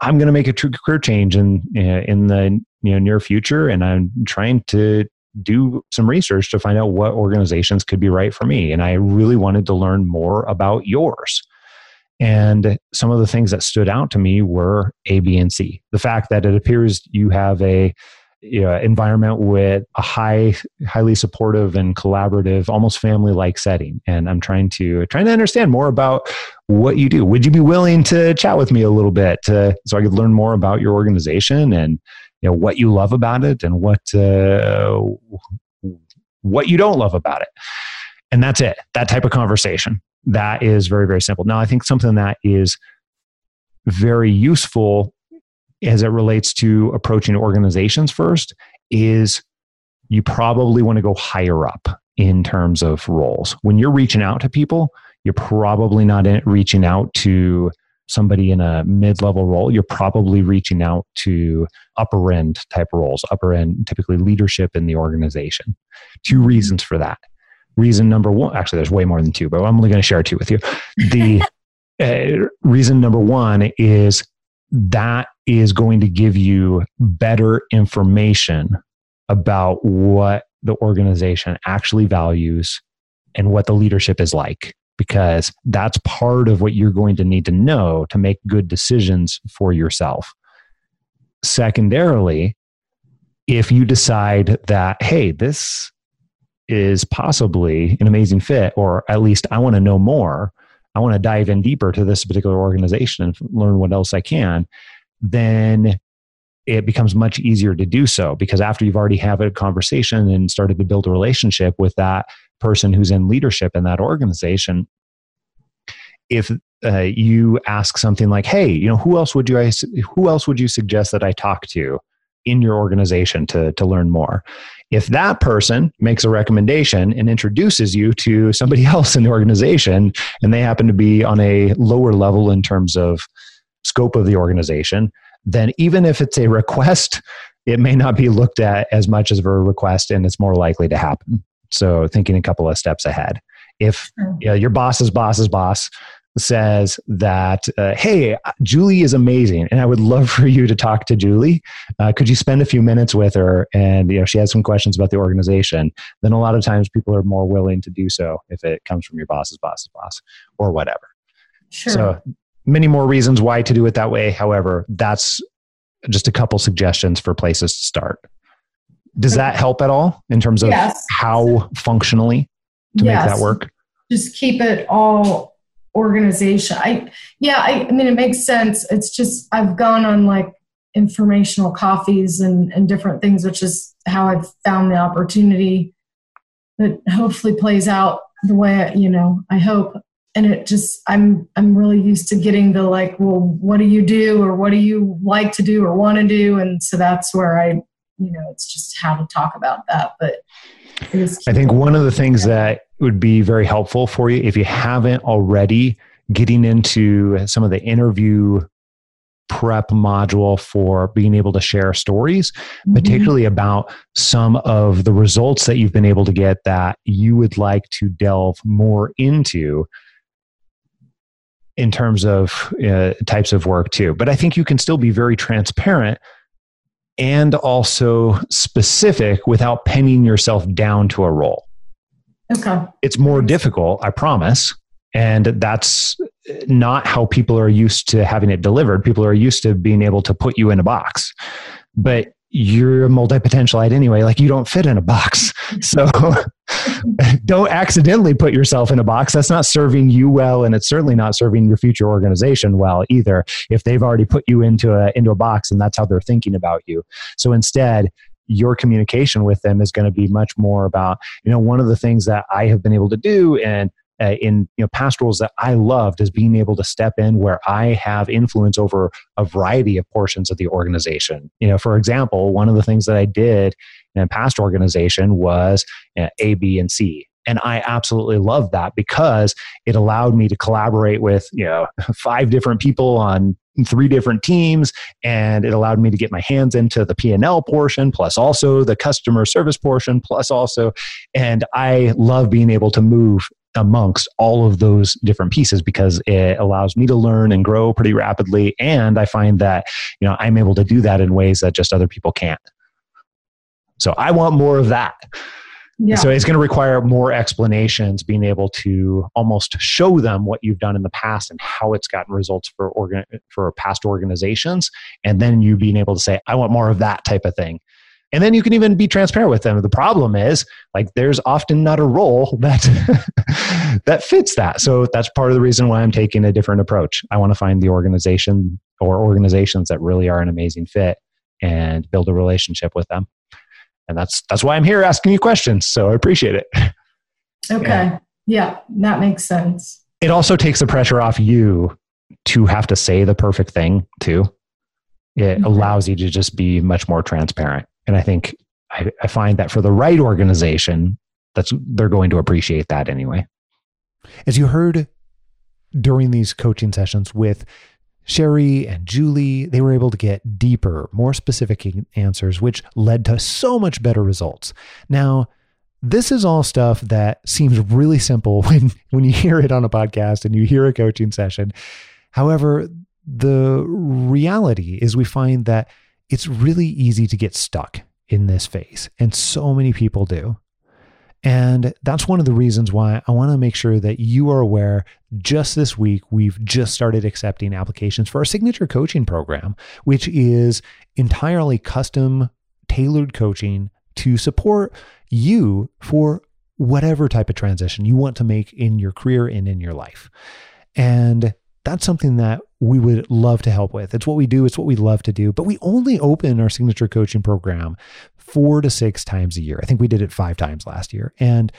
I'm going to make a true career change in uh, in the you know near future, and I'm trying to do some research to find out what organizations could be right for me. And I really wanted to learn more about yours. And some of the things that stood out to me were A, B, and C. The fact that it appears you have a you know, environment with a high, highly supportive and collaborative, almost family-like setting. And I'm trying to trying to understand more about what you do. Would you be willing to chat with me a little bit so I could learn more about your organization and you know what you love about it and what uh, what you don't love about it? And that's it. That type of conversation. That is very very simple. Now I think something that is very useful as it relates to approaching organizations first is you probably want to go higher up in terms of roles. When you're reaching out to people, you're probably not reaching out to somebody in a mid-level role. You're probably reaching out to upper end type roles upper end typically leadership in the organization. Two reasons for that. Reason number one actually there's way more than two but i'm only going to share two with you. The uh, reason number one is that is going to give you better information about what the organization actually values and what the leadership is like because that's part of what you're going to need to know to make good decisions for yourself. Secondarily, if you decide that, hey, this is possibly an amazing fit, or at least I want to know more, I want to dive in deeper to this particular organization and learn what else I can, then it becomes much easier to do so because after you've already had a conversation and started to build a relationship with that person who's in leadership in that organization, if uh, you ask something like, "Hey, you know, who else would you who else would you suggest that I talk to in your organization to to learn more?" If that person makes a recommendation and introduces you to somebody else in the organization, and they happen to be on a lower level in terms of scope of the organization, then even if it's a request, it may not be looked at as much as a request and it's more likely to happen. So thinking a couple of steps ahead. If you know, your boss's boss's boss says that, uh, hey, Julie is amazing, and I would love for you to talk to Julie. Uh, could you spend a few minutes with her? And you know, she has some questions about the organization. Then a lot of times people are more willing to do so if it comes from your boss's boss's boss or whatever. Sure. So many more reasons why to do it that way. However, that's just a couple suggestions for places to start. Does that help at all in terms of yes. how functionally to yes. make that work? Just keep it all organization. I yeah, I, I mean it makes sense. It's just I've gone on like informational coffees and, and different things, which is how I've found the opportunity that hopefully plays out the way I, you know I hope. And it just I'm I'm really used to getting the like, well, what do you do or what do you like to do or want to do? And so that's where I, you know, it's just how to talk about that. But I think one of the things that would be very helpful for you if you haven't already getting into some of the interview prep module for being able to share stories, mm-hmm. particularly about some of the results that you've been able to get that you would like to delve more into in terms of uh, types of work too. But I think you can still be very transparent and also specific without pinning yourself down to a role. Okay. It's more difficult, I promise. And that's not how people are used to having it delivered. People are used to being able to put you in a box. But you're a multi-potentialite anyway like you don't fit in a box. So don't accidentally put yourself in a box. That's not serving you well and it's certainly not serving your future organization well either if they've already put you into a into a box and that's how they're thinking about you. So instead your communication with them is going to be much more about you know one of the things that i have been able to do and uh, in you know past roles that I loved is being able to step in where I have influence over a variety of portions of the organization. You know, for example, one of the things that I did in a past organization was you know, A, B, and C. And I absolutely loved that because it allowed me to collaborate with, you know, five different people on three different teams and it allowed me to get my hands into the p&l portion plus also the customer service portion plus also and i love being able to move amongst all of those different pieces because it allows me to learn and grow pretty rapidly and i find that you know i'm able to do that in ways that just other people can't so i want more of that yeah. So it's going to require more explanations, being able to almost show them what you've done in the past and how it's gotten results for organ- for past organizations, and then you being able to say, "I want more of that type of thing." And then you can even be transparent with them. The problem is, like, there's often not a role that that fits that. So that's part of the reason why I'm taking a different approach. I want to find the organization or organizations that really are an amazing fit and build a relationship with them. And that's that's why I'm here asking you questions. So I appreciate it. Okay. Yeah, yeah that makes sense. It also takes the pressure off you to have to say the perfect thing too. It mm-hmm. allows you to just be much more transparent. And I think I, I find that for the right organization, that's they're going to appreciate that anyway. As you heard during these coaching sessions with Sherry and Julie, they were able to get deeper, more specific answers, which led to so much better results. Now, this is all stuff that seems really simple when, when you hear it on a podcast and you hear a coaching session. However, the reality is we find that it's really easy to get stuck in this phase, and so many people do. And that's one of the reasons why I want to make sure that you are aware just this week, we've just started accepting applications for our signature coaching program, which is entirely custom tailored coaching to support you for whatever type of transition you want to make in your career and in your life. And that's something that we would love to help with. It's what we do, it's what we love to do, but we only open our signature coaching program four to six times a year. I think we did it five times last year. And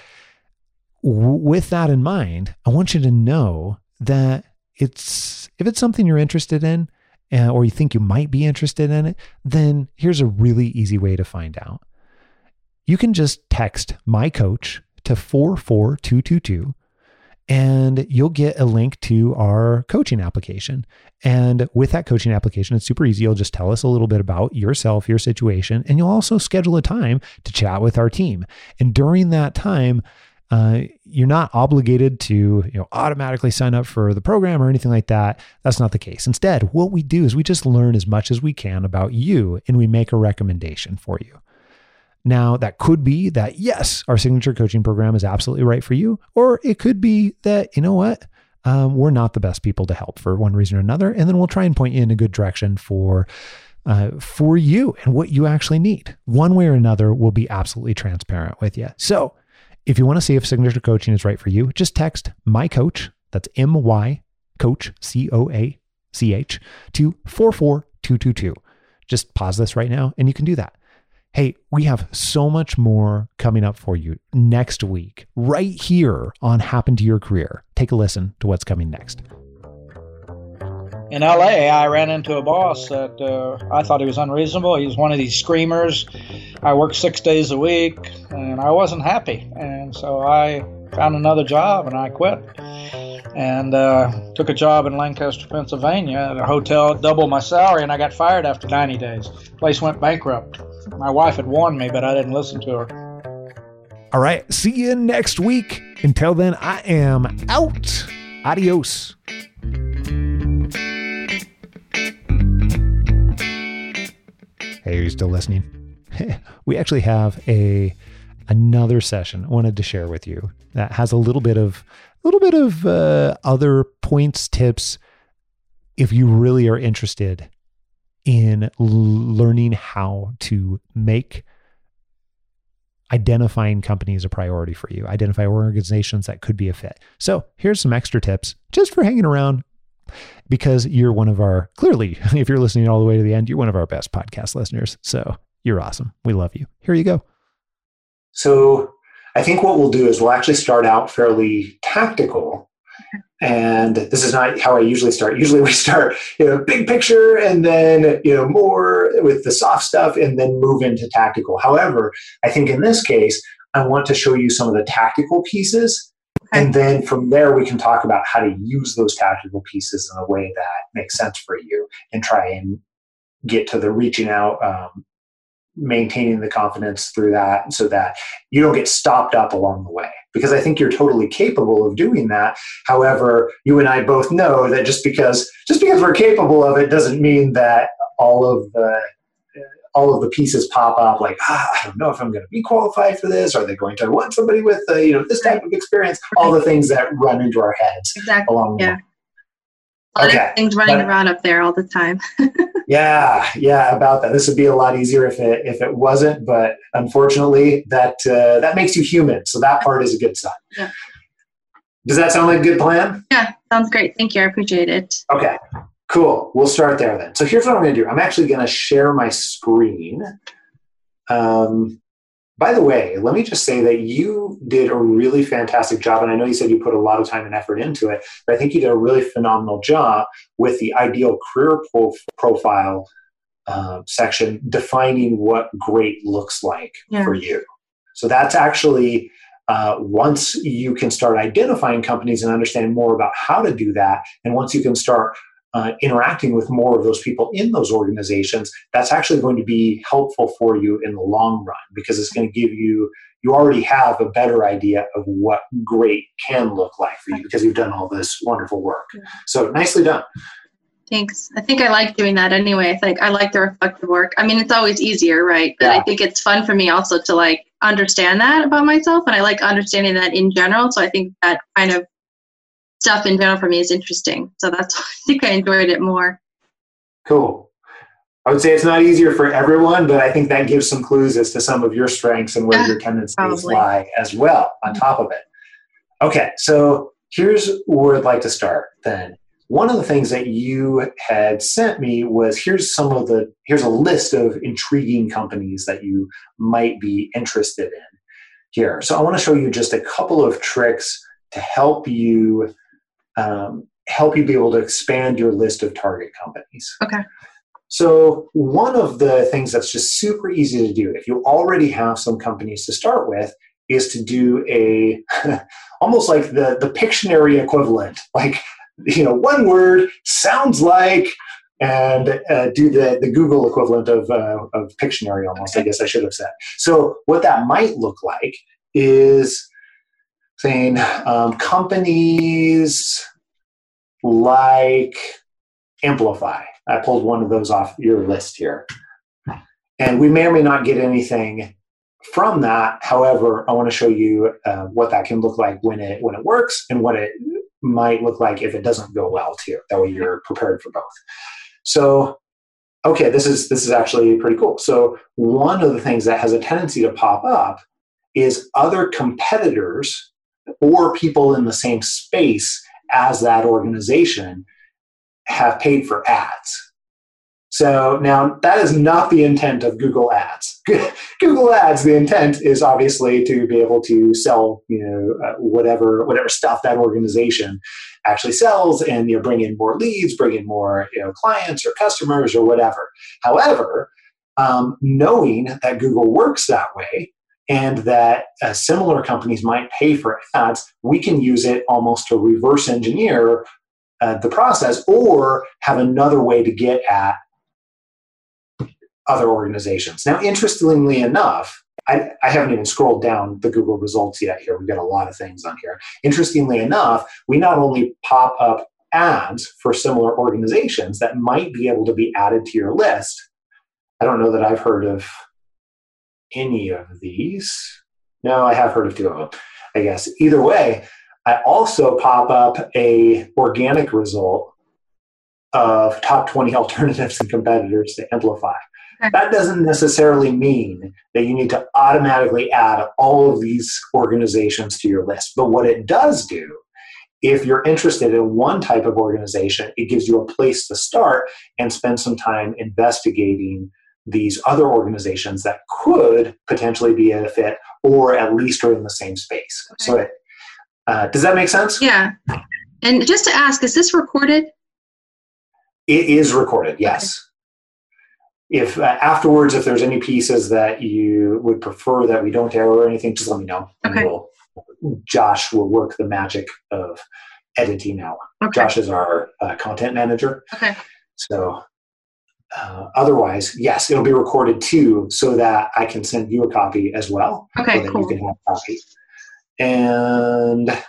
w- with that in mind, I want you to know that it's if it's something you're interested in uh, or you think you might be interested in it, then here's a really easy way to find out. You can just text my coach to 44222 and you'll get a link to our coaching application. And with that coaching application, it's super easy. You'll just tell us a little bit about yourself, your situation, and you'll also schedule a time to chat with our team. And during that time, uh, you're not obligated to you know automatically sign up for the program or anything like that. That's not the case. Instead, what we do is we just learn as much as we can about you and we make a recommendation for you. Now, that could be that, yes, our signature coaching program is absolutely right for you. Or it could be that, you know what, um, we're not the best people to help for one reason or another. And then we'll try and point you in a good direction for. Uh, for you and what you actually need. One way or another, we'll be absolutely transparent with you. So, if you want to see if signature coaching is right for you, just text my coach, that's M Y coach, C O A C H, to 44222. Just pause this right now and you can do that. Hey, we have so much more coming up for you next week, right here on Happen to Your Career. Take a listen to what's coming next. In LA, I ran into a boss that uh, I thought he was unreasonable. He was one of these screamers. I worked six days a week, and I wasn't happy. And so I found another job and I quit. And uh, took a job in Lancaster, Pennsylvania at a hotel, double my salary, and I got fired after 90 days. Place went bankrupt. My wife had warned me, but I didn't listen to her. All right. See you next week. Until then, I am out. Adios. Hey, are you still listening? we actually have a another session I wanted to share with you that has a little bit of a little bit of uh, other points, tips. If you really are interested in learning how to make identifying companies a priority for you, identify organizations that could be a fit. So here's some extra tips just for hanging around because you're one of our, clearly, if you're listening all the way to the end, you're one of our best podcast listeners. So you're awesome. We love you. Here you go. So I think what we'll do is we'll actually start out fairly tactical. And this is not how I usually start. Usually we start, you know, big picture and then, you know, more with the soft stuff and then move into tactical. However, I think in this case, I want to show you some of the tactical pieces. And then from there, we can talk about how to use those tactical pieces in a way that makes sense for you and try and get to the reaching out um, maintaining the confidence through that so that you don't get stopped up along the way. Because i think you're totally capable of doing that. However you and i both know that just because just because we're capable of it doesn't mean that all of the all of the pieces pop up like ah, i don't know if i'm going to be qualified for this. Are they going to want somebody with uh, you know this type of experience? All the things that run into our heads Exactly. along the way A lot Okay. of things running But- around up there all the time. Yeah, yeah, about that. This would be a lot easier if it if it wasn't, but unfortunately, that uh, that makes you human. So that part is a good sign. Yeah. Does that sound like a good plan? yeah, sounds great. Thank you. I appreciate it. Okay, cool. We'll start there then. So here's what I'm going to do. I'm actually going to share my screen. Um, by the way, let me just say that you did a really fantastic job, and I know you said you put a lot of time and effort into it, but I think you did a really phenomenal job with the ideal career pro- profile uh, section defining what great looks like Yeah. for you. So that's actually uh, once you can start identifying companies and understand more about how to do that, and once you can start uh, interacting with more of those people in those organizations, that's actually going to be helpful for you in the long run because it's going to give you, you already have a better idea of what great can look like for you because you've done all this wonderful work. So nicely done. Thanks. I think I like doing that anyway. It's like I like the reflective work. I mean, it's always easier, right? But Yeah. I think it's fun for me also to like understand that about myself, and I like understanding that in general. So I think that kind of stuff in general for me is interesting. So that's why I think I enjoyed it more. Cool. I would say it's not easier for everyone, but I think that gives some clues as to some of your strengths and where Yeah, your tendencies probably. lie as well on top of it. Okay, so here's where I'd like to start then. One of the things that you had sent me was here's some of the here's a list of intriguing companies that you might be interested in here. So I want to show you just a couple of tricks to help you um, help you be able to expand your list of target companies. Okay. So, one of the things that's just super easy to do, if you already have some companies to start with, is to do a almost like the, the Pictionary equivalent. Like, you know, one word sounds like, and uh, do the, the Google equivalent of, uh, of Pictionary almost, I guess I should have said. So, what that might look like is saying um, companies like Amplify. I pulled one of those off your list here. And we may or may not get anything from that. However, I want to show you uh, what that can look like when it when it works and what it might look like if it doesn't go well too. That way you're prepared for both. So okay, this is this is actually pretty cool. So one of the things that has a tendency to pop up is other competitors or people in the same space as that organization have paid for ads. So now that is not the intent of Google Ads. Google Ads, the intent is obviously to be able to sell, you know, uh, whatever whatever stuff that organization actually sells, and you know, bring in more leads, bring in more you know clients or customers or whatever. However, um, knowing that Google works that way and that uh, similar companies might pay for ads, we can use it almost to reverse engineer uh, the process or have another way to get at other organizations. Now, interestingly enough, I, I, haven't even scrolled down the Google results yet here. We've got a lot of things on here. Interestingly enough, we not only pop up ads for similar organizations that might be able to be added to your list. I don't know that I've heard of any of these. No, I have heard of two of them, I guess. Either way, I also pop up a organic result of top 20 alternatives and competitors to Amplify. That doesn't necessarily mean that you need to automatically add all of these organizations to your list. But what it does do, if you're interested in one type of organization, it gives you a place to start and spend some time investigating these other organizations that could potentially be a fit or at least are in the same space. Okay. So, it, uh, does that make sense? Yeah. And just to ask, is this recorded? It is recorded, yes if uh, afterwards, if there's any pieces that you would prefer that we don't air or anything, just let me know. Okay. We'll, Josh will work the magic of editing out. Okay. Josh is our uh, content manager. Okay. So uh, otherwise, yes, it'll be recorded too, so that I can send you a copy as well. Okay, so that cool. you can have a copy. And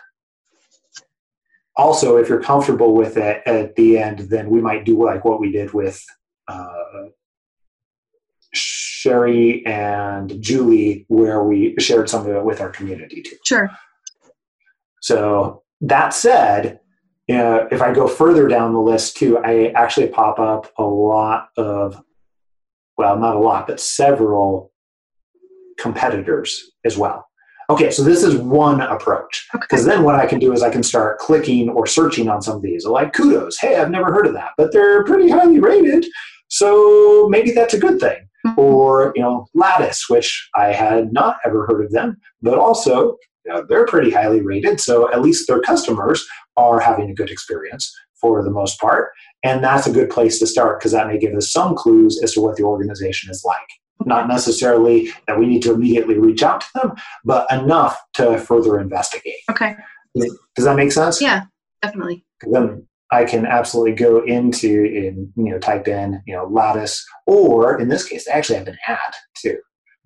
also, if you're comfortable with it at the end, then we might do like what we did with uh, Sherry and Julie, where we shared some of it with our community too. Sure. So that said, know, if I go further down the list too, I actually pop up a lot of, well, not a lot, but several competitors as well. Okay, so this is one approach. Because okay. then what I can do is I can start clicking or searching on some of these. Like kudos, hey, I've never heard of that, but they're pretty highly rated. So maybe that's a good thing. Mm-hmm. Or, you know, Lattice, which I had not ever heard of them, but also you know, they're pretty highly rated. So at least their customers are having a good experience for the most part. And that's a good place to start because that may give us some clues as to what the organization is like. Not necessarily that we need to immediately reach out to them, but enough to further investigate. Okay. Does that make sense? Yeah, definitely. Then I can absolutely go into and you know type in you know Lattice, or in this case, I actually have an ad too,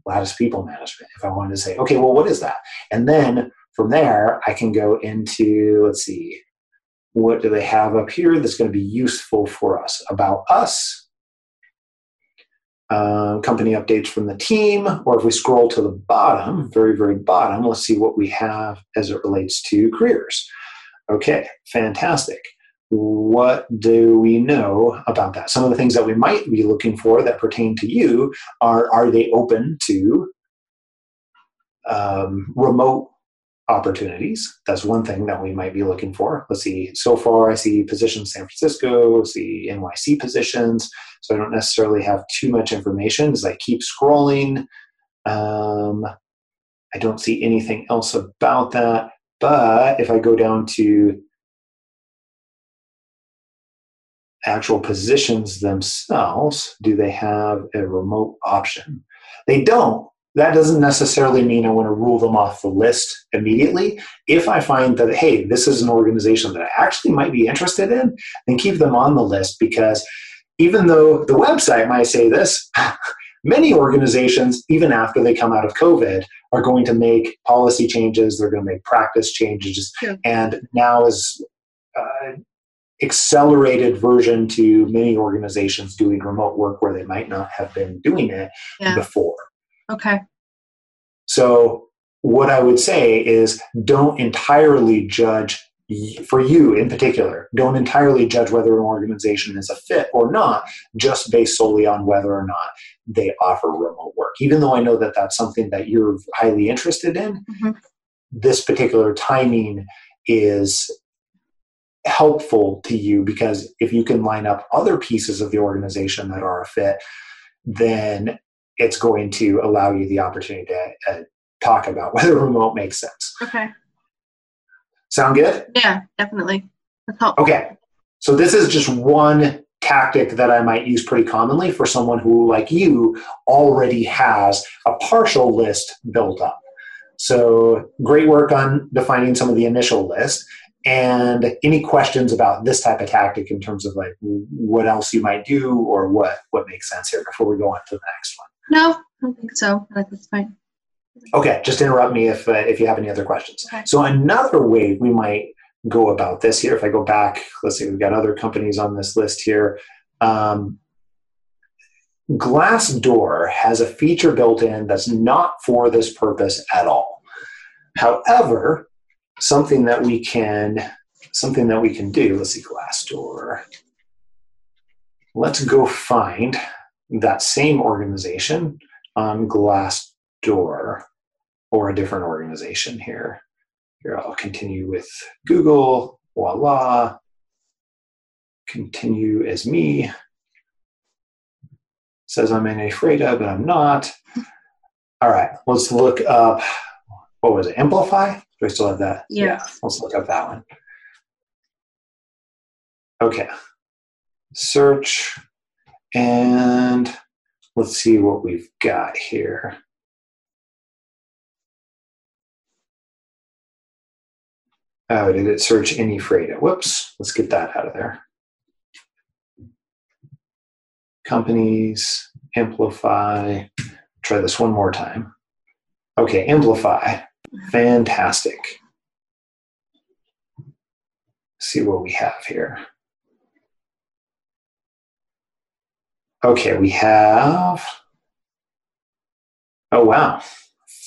Lattice People Management. If I wanted to say, okay, well, what is that? And then from there, I can go into let's see, what do they have up here that's going to be useful for us about us. Uh, company updates from the team, or if we scroll to the bottom, very, very bottom, let's see what we have as it relates to careers. Okay, fantastic what do we know about that? Some of the things that we might be looking for that pertain to you are are they open to um, remote opportunities? That's one thing that we might be looking for. Let's see. So far, I see positions San Francisco, see NYC positions. So I don't necessarily have too much information as I keep scrolling. Um, I don't see anything else about that. But if I go down to actual positions themselves, do they have a remote option? They don't. That doesn't necessarily mean I want to rule them off the list immediately. If I find that, hey, this is an organization that I actually might be interested in, then keep them on the list because even though the website might say this, many organizations, even after they come out of COVID, are going to make policy changes, they're going to make practice changes. Yeah. And now, is uh, accelerated version to many organizations doing remote work where they might not have been doing it yeah. before. Okay. So, what I would say is don't entirely judge, for you in particular, don't entirely judge whether an organization is a fit or not just based solely on whether or not they offer remote work. Even though I know that that's something that you're highly interested in, mm-hmm. this particular timing is helpful to you because if you can line up other pieces of the organization that are a fit, then it's going to allow you the opportunity to uh, talk about whether remote makes sense. Okay. Sound good? Yeah, definitely. That's helpful. Okay. So this is just one tactic that I might use pretty commonly for someone who, like you, already has a partial list built up. So great work on defining some of the initial list. And any questions about this type of tactic in terms of like what else you might do or what what makes sense here before we go on to the next one? No, I don't think so. I think that's fine. Okay, just interrupt me if uh, if you have any other questions. Okay. So another way we might go about this here, if I go back, let's see, we've got other companies on this list here. Um, Glassdoor has a feature built in that's not for this purpose at all. However, something that we can something that we can do. Let's see, Glassdoor. Let's go find that same organization on Glassdoor or a different organization here. Here, I'll continue with Google. Voila. Continue as me. Says I'm in Afreda, but I'm not. All right, let's look up. What was it? Amplify? I still have that? Yeah. Let's look up that one. Okay. Search and let's see what we've got here. Oh, did it search any Freda? Whoops. Let's get that out of there. Companies, amplify. Try this one more time. Okay, amplify. Fantastic. See what we have here. Okay, we have. Oh, wow.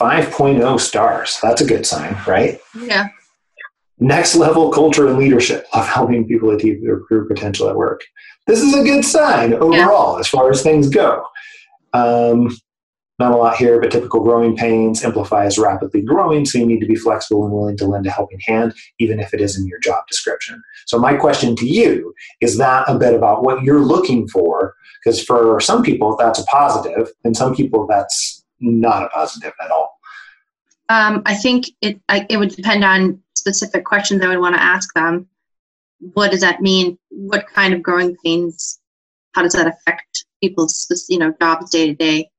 5.0 stars. That's a good sign, right? Yeah. Next level culture and leadership of helping people achieve their career potential at work. This is a good sign overall as far as things go. Um, not a lot here, but typical growing pains. Amplify is rapidly growing, so you need to be flexible and willing to lend a helping hand, even if it isn't your job description. So, my question to you is that a bit about what you're looking for? Because for some people, that's a positive, and some people, that's not a positive at all. Um, I think it I, it would depend on specific questions I would want to ask them. What does that mean? What kind of growing pains? How does that affect people's you know jobs day to day?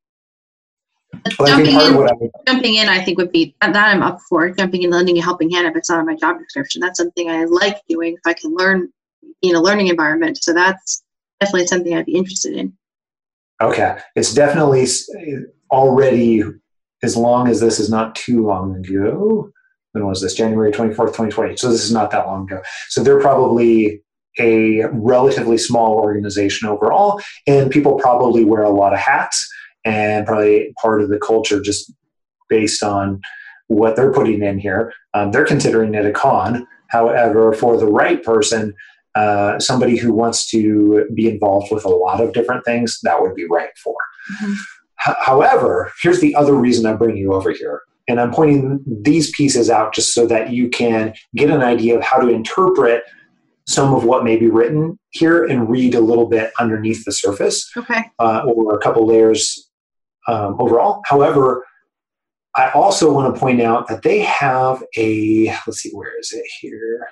Well, I think Jumping in, I jumping in, I think would be that I'm up for. Jumping in, lending a helping hand if it's not on my job description. That's something I like doing. If I can learn in a learning environment, so that's definitely something I'd be interested in. Okay, it's definitely already as long as this is not too long ago. When was this? January twenty fourth, twenty twenty. So this is not that long ago. So they're probably a relatively small organization overall, and people probably wear a lot of hats, and probably part of the culture just based on what they're putting in here. Um, they're considering it a con. However, for the right person, uh, somebody who wants to be involved with a lot of different things, that would be right for. H- however, here's the other reason I'm bringing you over here. And I'm pointing these pieces out just so that you can get an idea of how to interpret some of what may be written here and read a little bit underneath the surface Okay. uh, or a couple layers um, overall. However, I also want to point out that they have a, let's see, where is it here?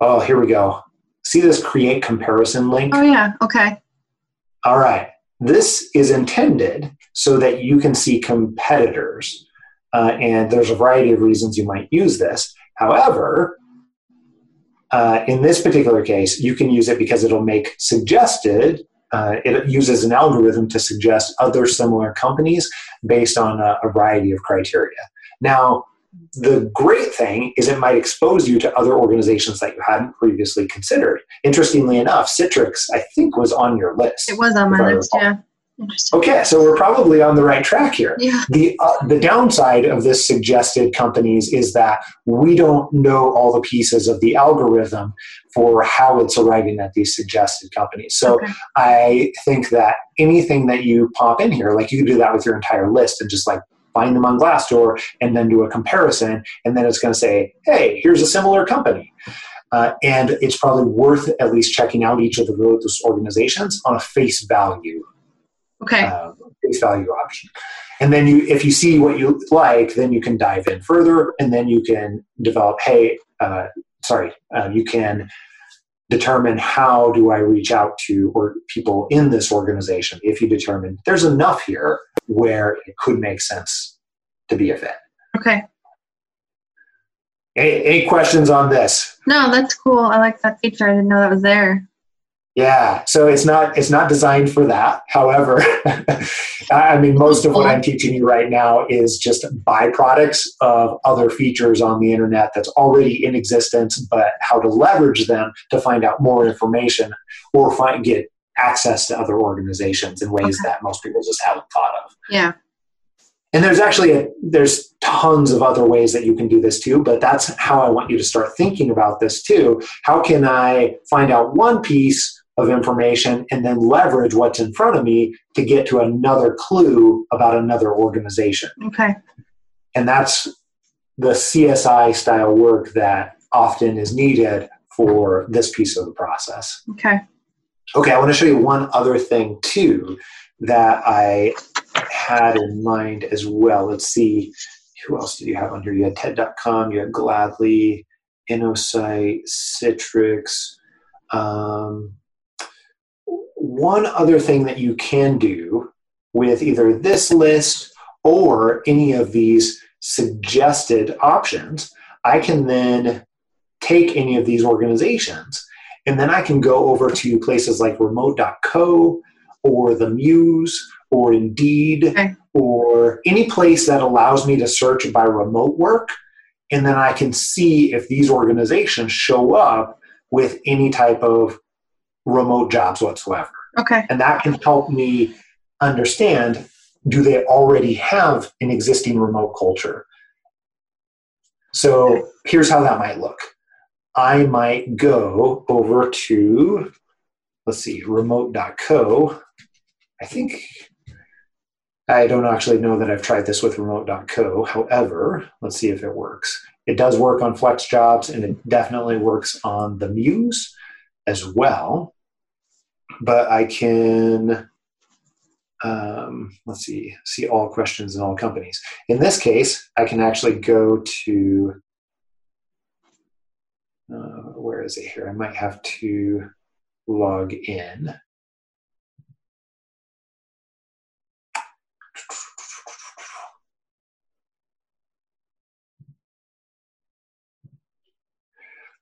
Oh, here we go. See this create comparison link? Oh yeah. Okay. All right. This is intended so that you can see competitors. Uh, and there's a variety of reasons you might use this. However, uh, in this particular case, you can use it because it'll make suggested, uh, it uses an algorithm to suggest other similar companies based on a, a variety of criteria. Now, the great thing is it might expose you to other organizations that you hadn't previously considered. Interestingly enough, Citrix, I think, was on your list. It was on my list. Yeah. Okay, so we're probably on the right track here. Yeah. The uh, the downside of this suggested companies is that we don't know all the pieces of the algorithm for how it's arriving at these suggested companies. So Okay. I think that anything that you pop in here, like you can do that with your entire list and just like find them on Glassdoor and then do a comparison, and then it's going to say, "Hey, here's a similar company." Uh, and it's probably worth at least checking out each of the those organizations on a face value Okay. uh, face value option. And then you, if you see what you like, then you can dive in further, and then you can develop. Hey, uh, sorry, uh, you can determine how do I reach out to or people in this organization. If you determine there's enough here where it could make sense to be a fit. Okay. Any, any questions on this? No, that's cool. I like that feature. I didn't know that was there. Yeah, so it's not it's not designed for that. However, I mean most of what I'm mm-hmm. teaching you right now is just byproducts of other features on the internet that's already in existence, but how to leverage them to find out more information or find get access to other organizations in ways that most people just haven't thought of. Yeah. And there's actually a, there's tons of other ways that you can do this too, but that's how I want you to start thinking about this too. How can I find out one piece of information and then leverage what's in front of me to get to another clue about another organization? Okay. And that's the CSI style work that often is needed for this piece of the process. Okay. Okay, I want to show you one other thing too that I had in mind as well. Let's see, who else did you have on here? You had TED.com, you had Gladly, InnoSight, Citrix. Um, one other thing that you can do with either this list or any of these suggested options, I can then take any of these organizations and then I can go over to places like remote.co or the Muse or Indeed Okay. or any place that allows me to search by remote work. And then I can see if these organizations show up with any type of remote jobs whatsoever. Okay. And that can help me understand do they already have an existing remote culture? So here's how that might look. I might go over to, let's see, remote.co. I think, I don't actually know that I've tried this with remote.co. However, let's see if it works. It does work on Flex Jobs and it definitely works on the Muse as well. But I can, um, let's see, see all questions in all companies. In this case, I can actually go to, uh, where is it here? I might have to log in.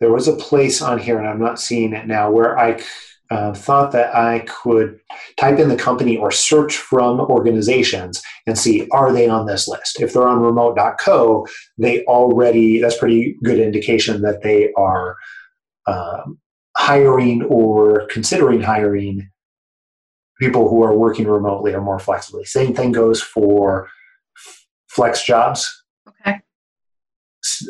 There was a place on here, and I'm not seeing it now, where I uh, thought that I could type in the company or search from organizations and see are they on this list. If they're on remote.co, they already that's pretty good indication that they are um, hiring or considering hiring people who are working remotely or more flexibly. Same thing goes for flex jobs. Okay.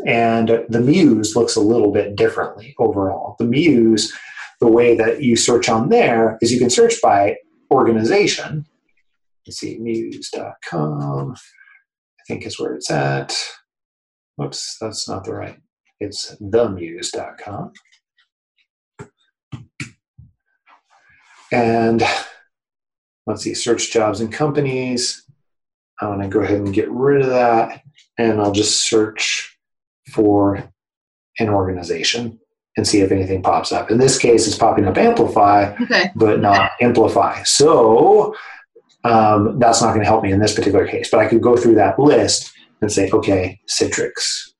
And the Muse looks a little bit differently overall. The Muse the way that you search on there is you can search by organization. Let's see, muse.com, I think is where it's at. Whoops, that's not the right. It's themuse.com. And let's see, search jobs and companies. I'm going to go ahead and get rid of that. And I'll just search for an organization and see if anything pops up. In this case, it's popping up Amplify, Okay. but not Amplify. So um, that's not going to help me in this particular case. But I could go through that list and say, okay, Citrix.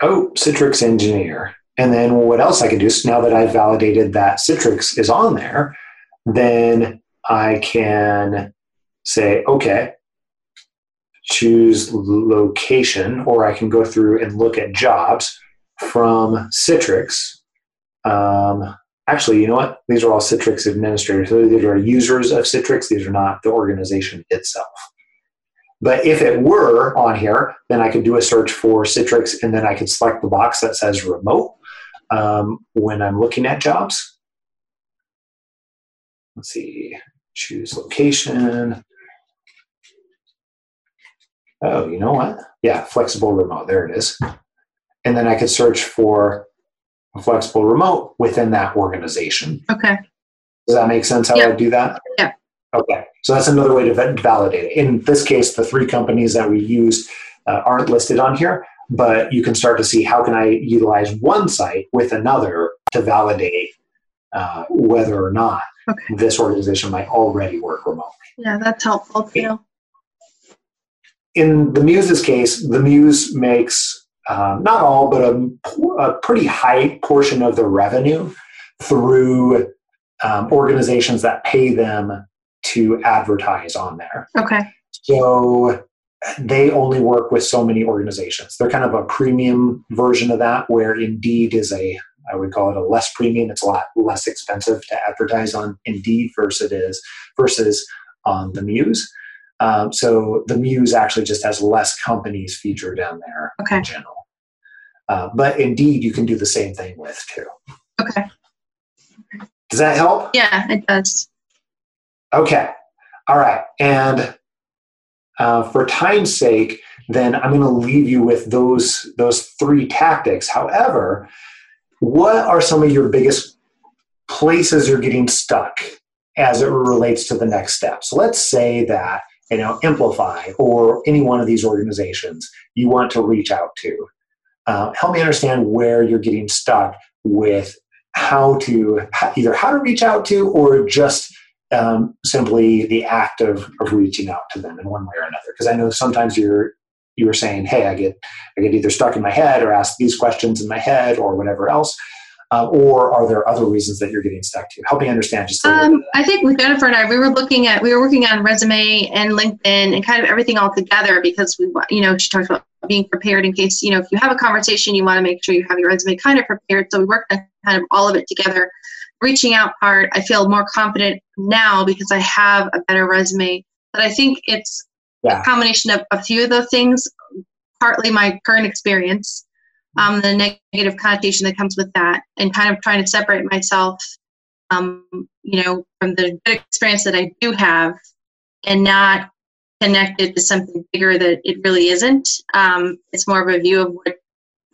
Oh, Citrix Engineer. And then what else I can do is now that I've validated that Citrix is on there, then I can say, okay, choose location, or I can go through and look at jobs from Citrix. Um, actually, you know what? These are all Citrix administrators. So these are users of Citrix. These are not the organization itself. But if it were on here, then I could do a search for Citrix and then I could select the box that says remote um, when I'm looking at jobs. Let's see, choose location. Oh, you know what? Yeah, flexible remote. There it is. And then I could search for a flexible remote within that organization. Okay. Does that make sense how Yeah. I do that? Yeah. Okay. So that's another way to validate it. In this case, the three companies that we use uh, aren't listed on here, but you can start to see how can I utilize one site with another to validate uh, whether or not Okay. this organization might already work remotely. Yeah, that's helpful too. In the Muse's case, the Muse makes um, not all, but a, a pretty high portion of the revenue through um, organizations that pay them to advertise on there. Okay. So they only work with so many organizations. They're kind of a premium version of that, where Indeed is a, I would call it a less premium. It's a lot less expensive to advertise on Indeed versus it is versus on the Muse. Um, so the Muse actually just has less companies featured down there Okay. in general. Uh, but Indeed, you can do the same thing with too. Okay. Does that help? Yeah, it does. Okay. All right. And uh, for time's sake, then I'm going to leave you with those those three tactics. However, what are some of your biggest places you're getting stuck as it relates to the next step? So let's say that you know Amplify or any one of these organizations you want to reach out to. Uh, help me understand where you're getting stuck with how to either how to reach out to or just um, simply the act of, of reaching out to them in one way or another. Because I know sometimes you're you were saying, "Hey, I get I get either stuck in my head or ask these questions in my head or whatever else." Uh, or are there other reasons that you're getting stuck to? Help me understand just a little bit. Um, I think with Jennifer and I, we were looking at, we were working on resume and LinkedIn and kind of everything all together because we, you know, she talked about being prepared in case, you know, if you have a conversation, you want to make sure you have your resume kind of prepared. So we worked on kind of all of it together. Reaching out part, I feel more confident now because I have a better resume. But I think it's Yeah. a combination of a few of the things, partly my current experience, um, the negative connotation that comes with that, and kind of trying to separate myself um, you know, from the good experience that I do have and not connected to something bigger that it really isn't. Um, it's more of a view of what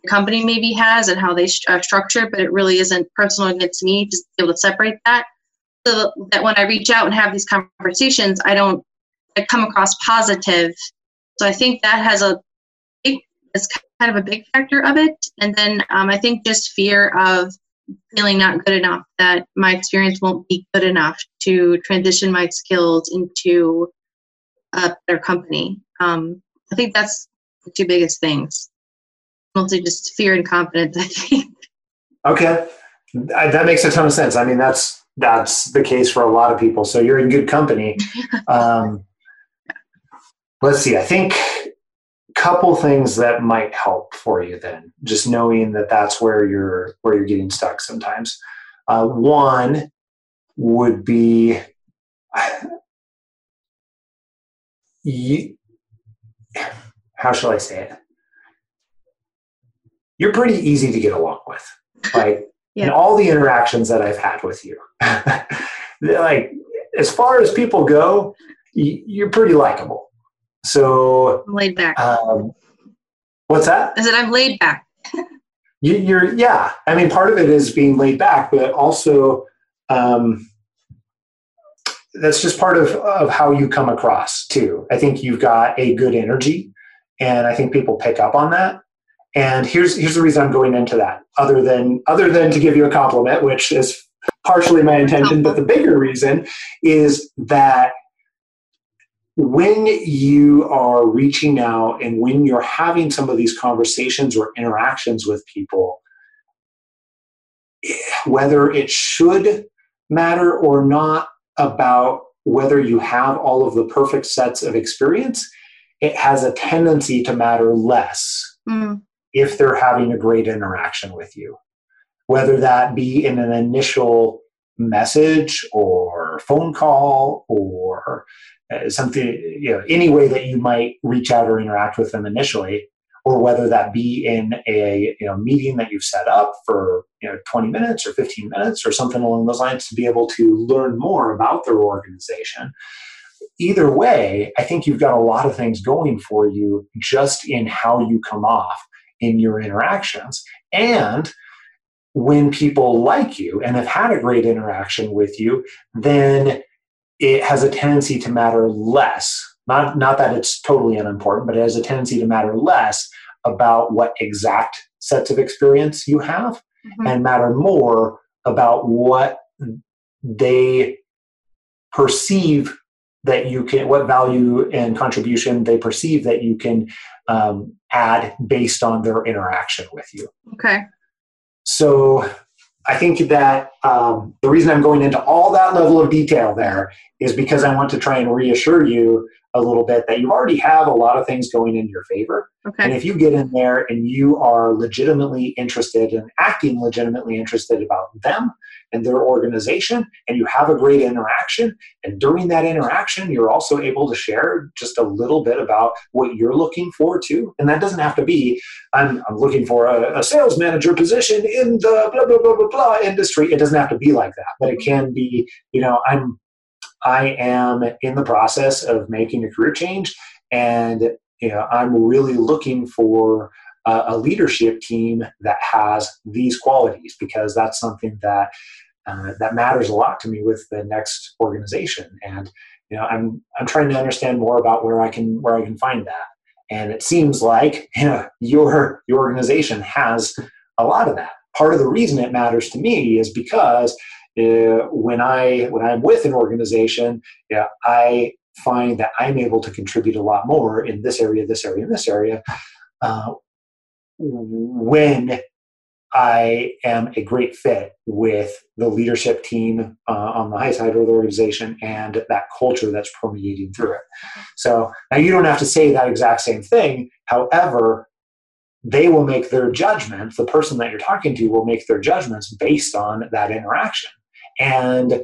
the company maybe has and how they st- uh, structure, but it really isn't personal against me. Just be able to separate that so that when I reach out and have these conversations, I don't I come across positive. So I think that has a big, kind of a big factor of it. And then um, I think just fear of feeling not good enough that my experience won't be good enough to transition my skills into a better company um, i think that's the two biggest things mostly just fear and confidence i think Okay, I, that makes a ton of sense. I mean, that's that's the case for a lot of people. So you're in good company. Um, let's see. I think couple things that might help for you then, just knowing that that's where you're where you're getting stuck sometimes. Uh, one would be you, how shall I say it? You're pretty easy to get along with. Like in Yeah. all the interactions that I've had with you, like as far as people go, you're pretty likable. So, i'm laid back um, what's that? i said i'm laid back You, you're, yeah. I mean, part of it is being laid back, but also um, that's just part of, of how you come across too. I think you've got a good energy, and I think people pick up on that. And here's here's the reason I'm going into that. Other than other than to give you a compliment, which is partially my intention, but the bigger reason is that when you are reaching out and when you're having some of these conversations or interactions with people, whether it should matter or not about whether you have all of the perfect sets of experience, it has a tendency to matter less Mm, if they're having a great interaction with you, whether that be in an initial message or phone call or uh, something, you know, any way that you might reach out or interact with them initially, or whether that be in a you know meeting that you've set up for you know 20 minutes or 15 minutes or something along those lines to be able to learn more about their organization. either way, I think you've got a lot of things going for you just in how you come off in your interactions. And when people like you and have had a great interaction with you, then it has a tendency to matter less. Not, not that it's totally unimportant, but it has a tendency to matter less about what exact sets of experience you have mm-hmm. and matter more about what they perceive that you can what value and contribution they perceive that you can um, add based on their interaction with you okay so i think that um, the reason i'm going into all that level of detail there is because i want to try and reassure you a little bit that you already have a lot of things going in your favor. Okay. And if you get in there and you are legitimately interested and acting legitimately interested about them and their organization, and you have a great interaction, and during that interaction, you're also able to share just a little bit about what you're looking for too. And that doesn't have to be, I'm, I'm looking for a, a sales manager position in the blah, blah, blah, blah, blah industry. It doesn't have to be like that, but it can be, you know, I'm I am in the process of making a career change, and you know, I'm really looking for a, a leadership team that has these qualities because that's something that uh, that matters a lot to me with the next organization. And you know, I'm I'm trying to understand more about where I can where I can find that. And it seems like you know, your your organization has a lot of that. Part of the reason it matters to me is because uh, when I when I'm with an organization, yeah, I find that I'm able to contribute a lot more in this area, this area, and this area. Uh, when I am a great fit with the leadership team uh, on the high side of the organization and that culture that's permeating through it. So now you don't have to say that exact same thing. However, they will make their judgments, the person that you're talking to will make their judgments based on that interaction. And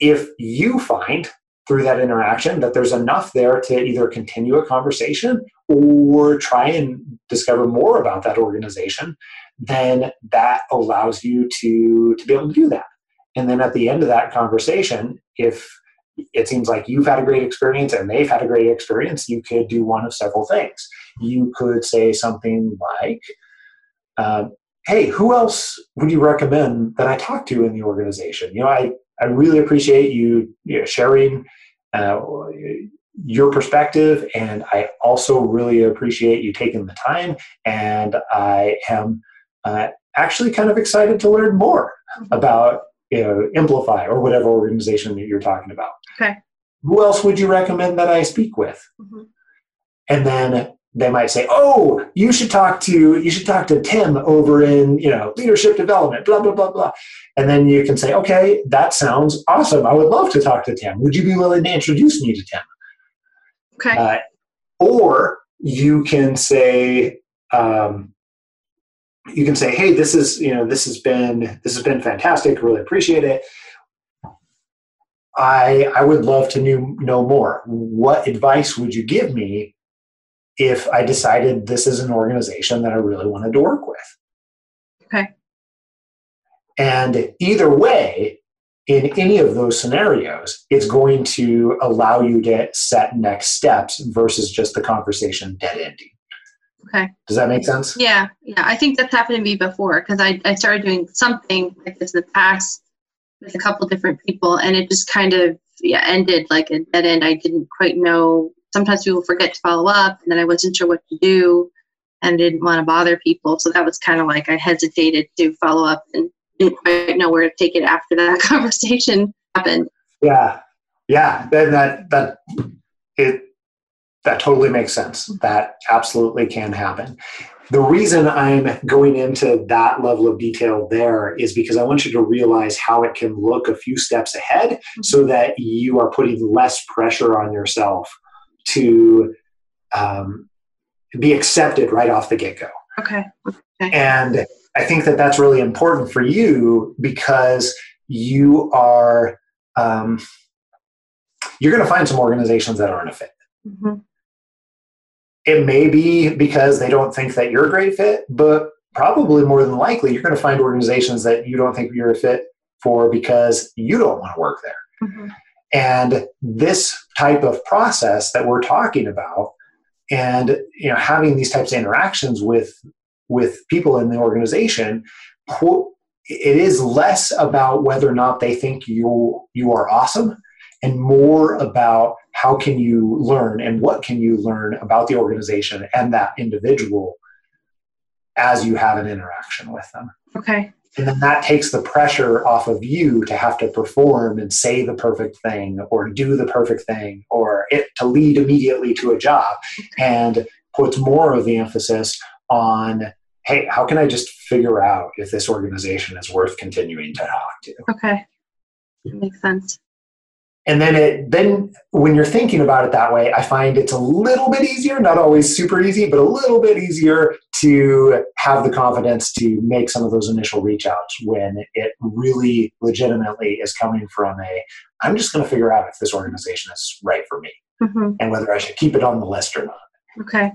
if you find through that interaction that there's enough there to either continue a conversation or try and discover more about that organization, then that allows you to, to be able to do that. And then at the end of that conversation, if it seems like you've had a great experience and they've had a great experience, you could do one of several things. You could say something like, uh, hey, who else would you recommend that I talk to in the organization? You know, I, I really appreciate you, you know, sharing uh, your perspective, and I also really appreciate you taking the time. And I am uh, actually kind of excited to learn more about you know, Amplify or whatever organization that you're talking about. Okay. Who else would you recommend that I speak with? Mm-hmm. And then they might say, "Oh, you should talk to you should talk to Tim over in you know leadership development." Blah blah blah blah, and then you can say, "Okay, that sounds awesome. I would love to talk to Tim. Would you be willing to introduce me to Tim?" Okay. Uh, or you can say, um, you can say, "Hey, this is you know this has been this has been fantastic. Really appreciate it." I, I would love to know, know more. What advice would you give me if I decided this is an organization that I really wanted to work with. Okay. And either way, in any of those scenarios, it's going to allow you to set next steps versus just the conversation dead ending. Okay. Does that make sense? Yeah. Yeah. I think that's happened to me before because I, I started doing something like this in the past with a couple different people and it just kind of yeah, ended like a dead end. I didn't quite know sometimes people forget to follow up and then I wasn't sure what to do and didn't want to bother people. So that was kind of like I hesitated to follow up and didn't quite know where to take it after that conversation happened. Yeah. Yeah. Then that that it that totally makes sense. That absolutely can happen. The reason I'm going into that level of detail there is because I want you to realize how it can look a few steps ahead mm-hmm. so that you are putting less pressure on yourself to um, be accepted right off the get go. Okay. okay. And I think that that's really important for you because you are um, you're going to find some organizations that aren't a fit. Mm-hmm. It may be because they don't think that you're a great fit, but probably more than likely you're going to find organizations that you don't think you're a fit for because you don't want to work there. Mm-hmm. And this type of process that we're talking about and you know having these types of interactions with with people in the organization it is less about whether or not they think you you are awesome and more about how can you learn and what can you learn about the organization and that individual as you have an interaction with them? Okay. And then that takes the pressure off of you to have to perform and say the perfect thing or do the perfect thing or it to lead immediately to a job and puts more of the emphasis on hey how can i just figure out if this organization is worth continuing to talk to? Okay. That makes sense and then it then when you're thinking about it that way i find it's a little bit easier not always super easy but a little bit easier to have the confidence to make some of those initial reach outs when it really legitimately is coming from a i'm just going to figure out if this organization is right for me mm-hmm. and whether i should keep it on the list or not okay